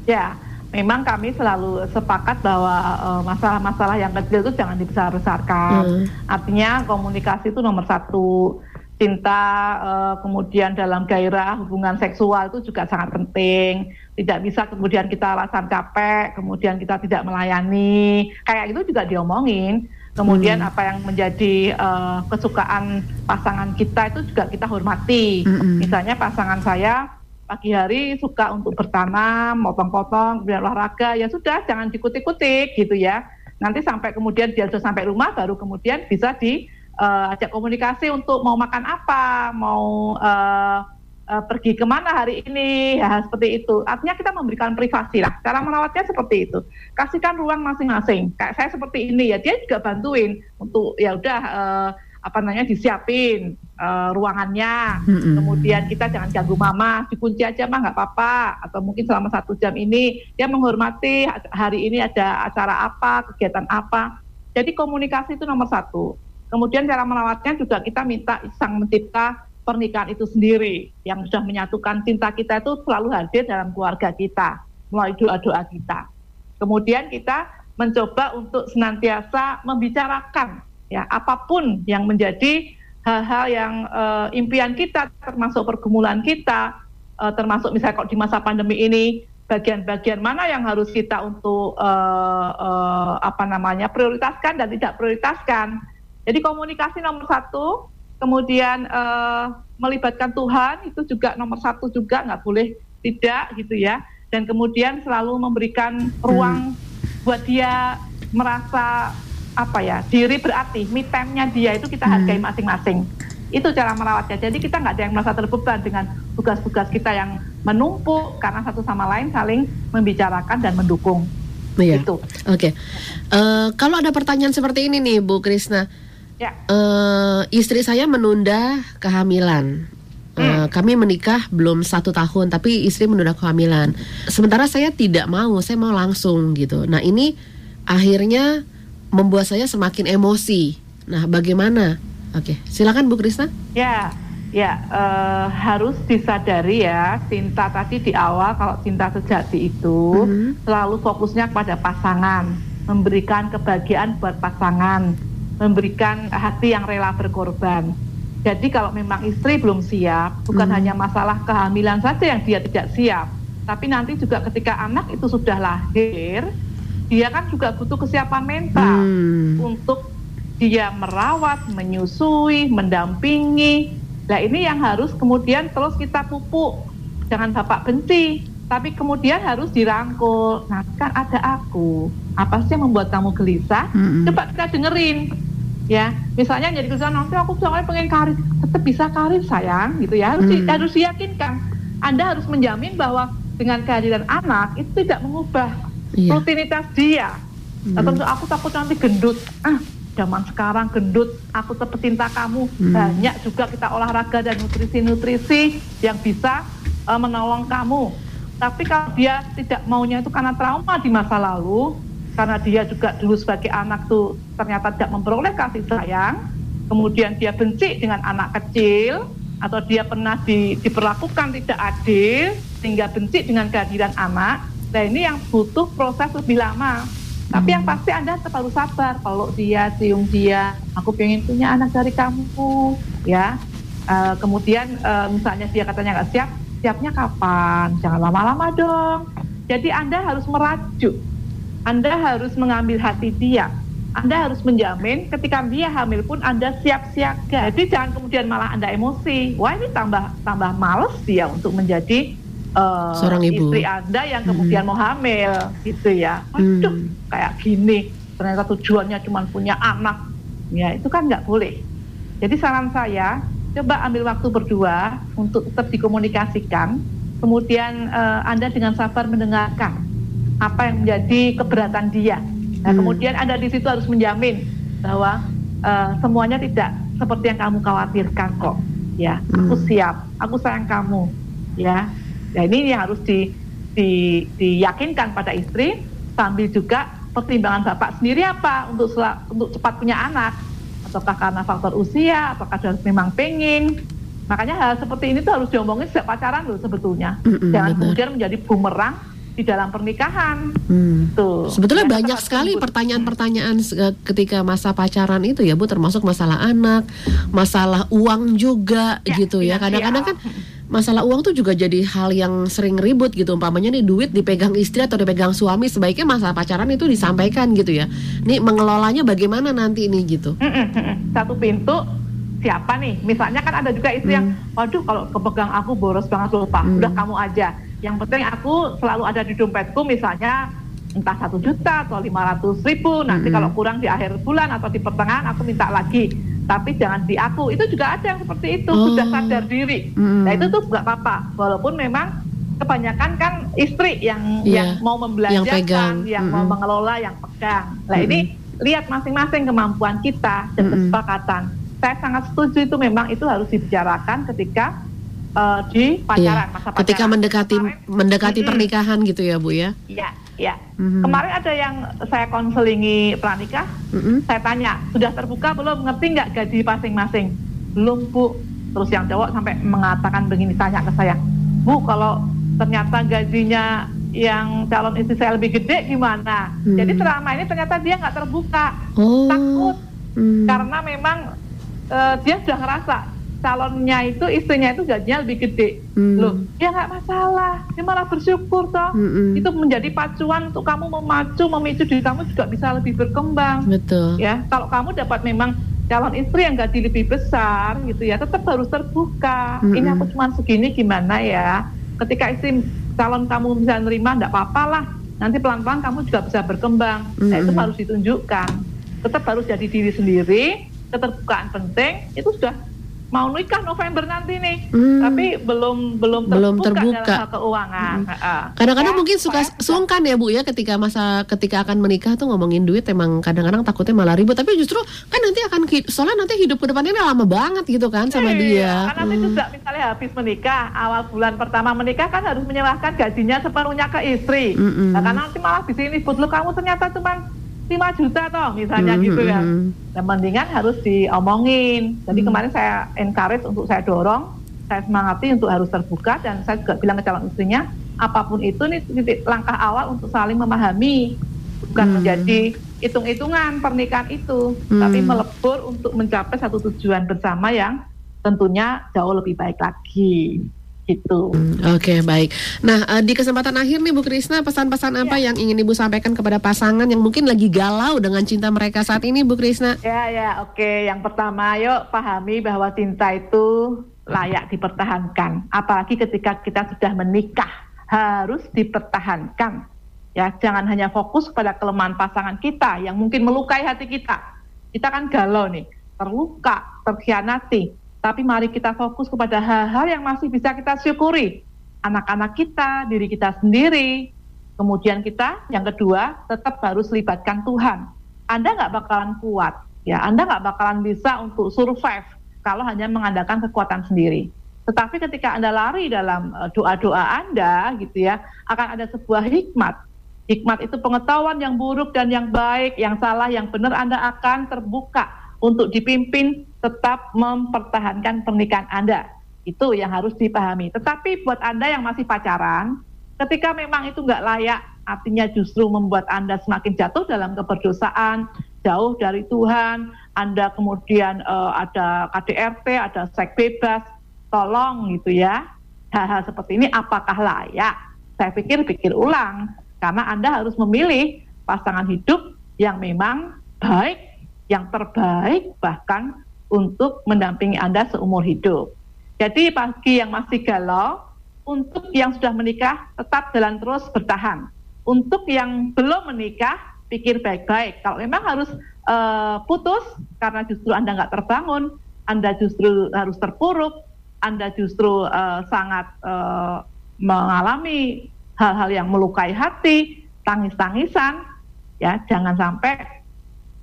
Ya, memang kami selalu sepakat bahwa uh, masalah-masalah yang kecil itu jangan dibesar-besarkan. Hmm. Artinya komunikasi itu nomor satu. Cinta, uh, kemudian dalam gairah hubungan seksual itu juga sangat penting. Tidak bisa kemudian kita alasan capek, kemudian kita tidak melayani. Kayak itu juga diomongin. Kemudian hmm. apa yang menjadi uh, kesukaan pasangan kita itu juga kita hormati. Hmm. Misalnya pasangan saya pagi hari suka untuk bertanam, potong-potong, kemudian olahraga, ya sudah jangan dikutik-kutik gitu ya. Nanti sampai kemudian dia sudah sampai rumah baru kemudian bisa diajak uh, komunikasi untuk mau makan apa, mau uh, uh, pergi ke mana hari ini, ya seperti itu. Artinya kita memberikan privasi lah. Cara merawatnya seperti itu. Kasihkan ruang masing-masing. Kayak saya seperti ini ya, dia juga bantuin untuk ya udah uh, apa namanya disiapin uh, ruangannya, mm-hmm. kemudian kita jangan ganggu mama, dikunci aja mah nggak apa-apa, atau mungkin selama satu jam ini dia menghormati hari ini ada acara apa, kegiatan apa. Jadi komunikasi itu nomor satu. Kemudian cara merawatnya juga kita minta sang mencipta pernikahan itu sendiri yang sudah menyatukan cinta kita itu selalu hadir dalam keluarga kita melalui doa-doa kita. Kemudian kita mencoba untuk senantiasa membicarakan ya apa pun yang menjadi hal-hal yang uh, impian kita termasuk pergumulan kita uh, termasuk misalnya kok di masa pandemi ini bagian-bagian mana yang harus kita untuk uh, uh, apa namanya prioritaskan dan tidak prioritaskan jadi komunikasi nomor satu kemudian uh, melibatkan Tuhan itu juga nomor satu juga nggak boleh tidak gitu ya dan kemudian selalu memberikan ruang hmm. buat dia merasa apa ya diri berarti me time-nya dia itu kita hargai hmm. masing-masing itu cara merawatnya jadi kita nggak ada yang merasa terbeban dengan tugas-tugas kita yang menumpuk karena satu sama lain saling membicarakan dan mendukung Iya. Itu. Oke. Okay. Uh, eh, kalau ada pertanyaan seperti ini nih, Bu Krisna. Ya. Uh, istri saya menunda kehamilan. Uh, hmm. Kami menikah belum satu tahun, tapi istri menunda kehamilan. Sementara saya tidak mau, saya mau langsung gitu. Nah ini akhirnya membuat saya semakin emosi. Nah, bagaimana? Oke, silakan Bu Krisna. Ya, ya uh, harus disadari ya cinta tadi di awal kalau cinta sejati itu mm-hmm. selalu fokusnya kepada pasangan, memberikan kebahagiaan buat pasangan, memberikan hati yang rela berkorban. Jadi kalau memang istri belum siap, bukan mm-hmm. hanya masalah kehamilan saja yang dia tidak siap, tapi nanti juga ketika anak itu sudah lahir, dia kan juga butuh kesiapan mental hmm. untuk dia merawat, menyusui, mendampingi. Nah ini yang harus kemudian terus kita pupuk. Jangan bapak benci, tapi kemudian harus dirangkul. Nah kan ada aku. Apa sih yang membuat kamu gelisah? Hmm. Coba kita dengerin. Ya, misalnya jadi gelisah nanti aku soalnya pengen karir, tetap bisa karir sayang, gitu ya. Harus hmm. harus diyakinkan. Anda harus menjamin bahwa dengan kehadiran anak itu tidak mengubah yeah. rutinitas dia. Hmm. Atau aku takut nanti gendut. Ah, zaman sekarang gendut, aku tetap cinta kamu. Hmm. Banyak juga kita olahraga dan nutrisi-nutrisi yang bisa uh, menolong kamu. Tapi kalau dia tidak maunya itu karena trauma di masa lalu, karena dia juga dulu sebagai anak tuh ternyata tidak memperoleh kasih sayang, kemudian dia benci dengan anak kecil, atau dia pernah di, diperlakukan tidak adil, sehingga benci dengan kehadiran anak, Nah ini yang butuh proses lebih lama. Tapi yang hmm. pasti Anda harus sabar. Kalau dia cium dia, aku pengen punya anak dari kamu, ya. Uh, kemudian uh, misalnya dia katanya nggak siap, siapnya kapan? Jangan lama-lama dong. Jadi Anda harus merajuk. Anda harus mengambil hati dia. Anda harus menjamin ketika dia hamil pun Anda siap siaga. Jadi jangan kemudian malah Anda emosi. Wah ini tambah tambah males dia untuk menjadi uh, seorang ibu istri anda yang kemudian hmm. mau hamil gitu ya aduh hmm. kayak gini ternyata tujuannya cuma punya anak ya itu kan nggak boleh jadi saran saya coba ambil waktu berdua untuk tetap dikomunikasikan kemudian uh, anda dengan sabar mendengarkan apa yang menjadi keberatan dia. Nah hmm. kemudian anda di situ harus menjamin bahwa uh, semuanya tidak seperti yang kamu khawatirkan kok ya. Aku siap aku sayang kamu ya. Ya ini yang harus di, di diyakinkan pada istri sambil juga pertimbangan bapak sendiri apa untuk untuk cepat punya anak. Ataukah karena faktor usia apakah harus memang pengen makanya hal seperti ini tuh harus diomongin sejak pacaran loh sebetulnya. Mm -mm, jangan kemudian menjadi bumerang di dalam pernikahan. Hmm. Tuh. Sebetulnya ya, banyak sekali pertanyaan-pertanyaan ketika masa pacaran itu ya Bu, termasuk masalah anak, masalah uang juga ya, gitu ya. ya. Kadang-kadang ya, kan masalah uang tuh juga jadi hal yang sering ribut gitu. Umpamanya nih duit dipegang istri atau dipegang suami, sebaiknya masalah pacaran itu disampaikan gitu ya. Nih mengelolanya bagaimana nanti ini gitu. Satu pintu siapa nih? Misalnya kan ada juga istri hmm. yang, waduh kalau kepegang aku boros banget lupa, hmm. udah kamu aja yang penting aku selalu ada di dompetku misalnya entah satu juta atau lima ratus ribu nanti mm -hmm. kalau kurang di akhir bulan atau di pertengahan aku minta lagi tapi jangan di aku itu juga ada yang seperti itu oh. sudah sadar diri mm -hmm. nah itu tuh nggak apa-apa walaupun memang kebanyakan kan istri yang yeah. yang mau membelanjakan yang, yang mm -hmm. mau mengelola yang pegang nah mm -hmm. ini lihat masing-masing kemampuan kita dan mm -hmm. kesepakatan saya sangat setuju itu memang itu harus dibicarakan ketika uh, di pacaran iya. masa pacaran. Ketika mendekati Kemarin, mendekati mm, pernikahan gitu ya Bu ya? Iya, iya. Mm-hmm. Kemarin ada yang saya konselingi pranikah, mm-hmm. saya tanya sudah terbuka belum ngerti nggak gaji masing-masing? Belum Bu. Terus yang cowok sampai mengatakan begini tanya ke saya, Bu kalau ternyata gajinya yang calon istri saya lebih gede gimana? Hmm. Jadi selama ini ternyata dia nggak terbuka, oh. takut hmm. karena memang uh, dia sudah ngerasa calonnya itu istrinya itu gajinya lebih gede. Hmm. loh ya nggak masalah. Dia malah bersyukur toh. Hmm. itu menjadi pacuan untuk kamu memacu memicu diri kamu juga bisa lebih berkembang. Betul. Ya kalau kamu dapat memang calon istri yang gaji lebih besar gitu ya tetap harus terbuka. Hmm. ini aku cuma segini gimana ya? Ketika istri calon kamu bisa nerima enggak apa-apa lah. Nanti pelan-pelan kamu juga bisa berkembang. Hmm. nah itu harus ditunjukkan. Tetap harus jadi diri sendiri keterbukaan penting itu sudah mau nikah November nanti nih, hmm. tapi belum belum terbuka, belum terbuka. dalam hal keuangan. Hmm. Kadang-kadang ya, mungkin suka sungkan ya bu ya ketika masa ketika akan menikah tuh ngomongin duit emang kadang-kadang takutnya malah ribut, tapi justru kan nanti akan soalnya nanti hidup ke depannya lama banget gitu kan sama iya, dia. Karena nanti hmm. juga misalnya habis menikah awal bulan pertama menikah kan harus menyerahkan gajinya sepenuhnya ke istri. Hmm. Nah, karena nanti malah di sini lu kamu ternyata cuma 5 juta toh misalnya mm -hmm. gitu ya. Dan mendingan harus diomongin. Jadi mm -hmm. kemarin saya encourage untuk saya dorong, saya semangati untuk harus terbuka dan saya juga bilang ke calon istrinya, apa pun itu nih titik langkah awal untuk saling memahami, bukan mm -hmm. menjadi hitung-hitungan pernikahan itu, mm -hmm. tapi melebur untuk mencapai satu tujuan bersama yang tentunya jauh lebih baik lagi gitu. Hmm, Oke okay, baik. Nah uh, di kesempatan akhir nih Bu Krisna pesan-pesan ya. apa yang ingin Ibu sampaikan kepada pasangan yang mungkin lagi galau dengan cinta mereka saat ini Bu Krisna? Ya ya oke. Okay. Yang pertama yuk pahami bahwa cinta itu layak dipertahankan. Apalagi ketika kita sudah menikah harus dipertahankan. Ya jangan hanya fokus pada kelemahan pasangan kita yang mungkin melukai hati kita. Kita kan galau nih, terluka, terkhianati tapi mari kita fokus kepada hal-hal yang masih bisa kita syukuri. Anak-anak kita, diri kita sendiri. Kemudian kita, yang kedua, tetap harus libatkan Tuhan. Anda nggak bakalan kuat, ya. Anda nggak bakalan bisa untuk survive kalau hanya mengandalkan kekuatan sendiri. Tetapi ketika Anda lari dalam eh, doa-doa Anda, gitu ya, akan ada sebuah hikmat. Hikmat itu pengetahuan yang buruk dan yang baik, yang salah, yang benar Anda akan terbuka untuk dipimpin tetap mempertahankan pernikahan Anda. Itu yang harus dipahami. Tetapi buat Anda yang masih pacaran, ketika memang itu nggak layak, artinya justru membuat Anda semakin jatuh dalam keberdosaan, jauh dari Tuhan, Anda kemudian uh, ada KDRT, ada seks bebas, tolong gitu ya. Hal-hal seperti ini apakah layak? Saya pikir pikir ulang, karena Anda harus memilih pasangan hidup yang memang baik, yang terbaik, bahkan untuk mendampingi Anda seumur hidup. Jadi bagi yang masih galau, untuk yang sudah menikah tetap jalan terus bertahan. Untuk yang belum menikah, pikir baik-baik. Kalau memang harus uh, putus karena justru Anda nggak terbangun, Anda justru harus terpuruk, Anda justru uh, sangat uh, mengalami hal-hal yang melukai hati, tangis-tangisan, ya jangan sampai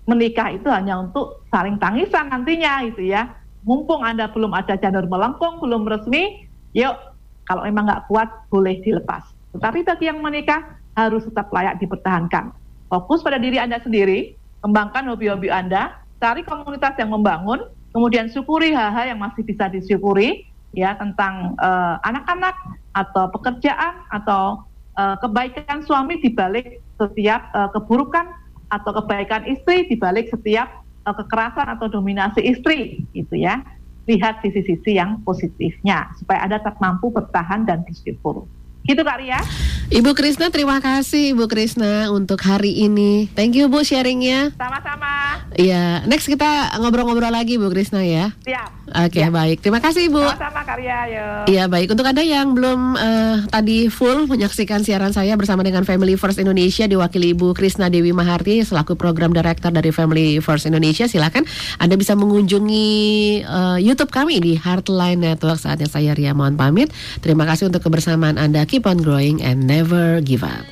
menikah itu hanya untuk saling tangisan nantinya itu ya. mumpung Anda belum ada janur melengkung, belum resmi, yuk kalau memang nggak kuat boleh dilepas. Tetapi bagi yang menikah harus tetap layak dipertahankan. Fokus pada diri Anda sendiri, kembangkan hobi-hobi Anda, cari komunitas yang membangun, kemudian syukuri hal-hal yang masih bisa disyukuri, ya tentang uh, anak-anak atau pekerjaan atau uh, kebaikan suami di balik setiap uh, keburukan atau kebaikan istri di balik setiap uh, kekerasan atau dominasi istri gitu ya lihat sisi-sisi yang positifnya supaya ada tetap mampu bertahan dan bersyukur. Gitu Kak Ria. Ibu Krisna terima kasih Ibu Krisna untuk hari ini. Thank you Bu sharingnya. Sama-sama. Iya, next kita ngobrol-ngobrol lagi Bu Krisna ya. Siap. Oke okay, ya. baik, terima kasih Ibu. Sama-sama Karya, yuk. Iya baik, untuk Anda yang belum uh, tadi full menyaksikan siaran saya bersama dengan Family First Indonesia diwakili Ibu Krisna Dewi Maharti selaku Program Director dari Family First Indonesia, silakan Anda bisa mengunjungi uh, YouTube kami di Heartline Network. Saatnya saya Ria mohon pamit. Terima kasih untuk kebersamaan Anda keep on growing and never give up.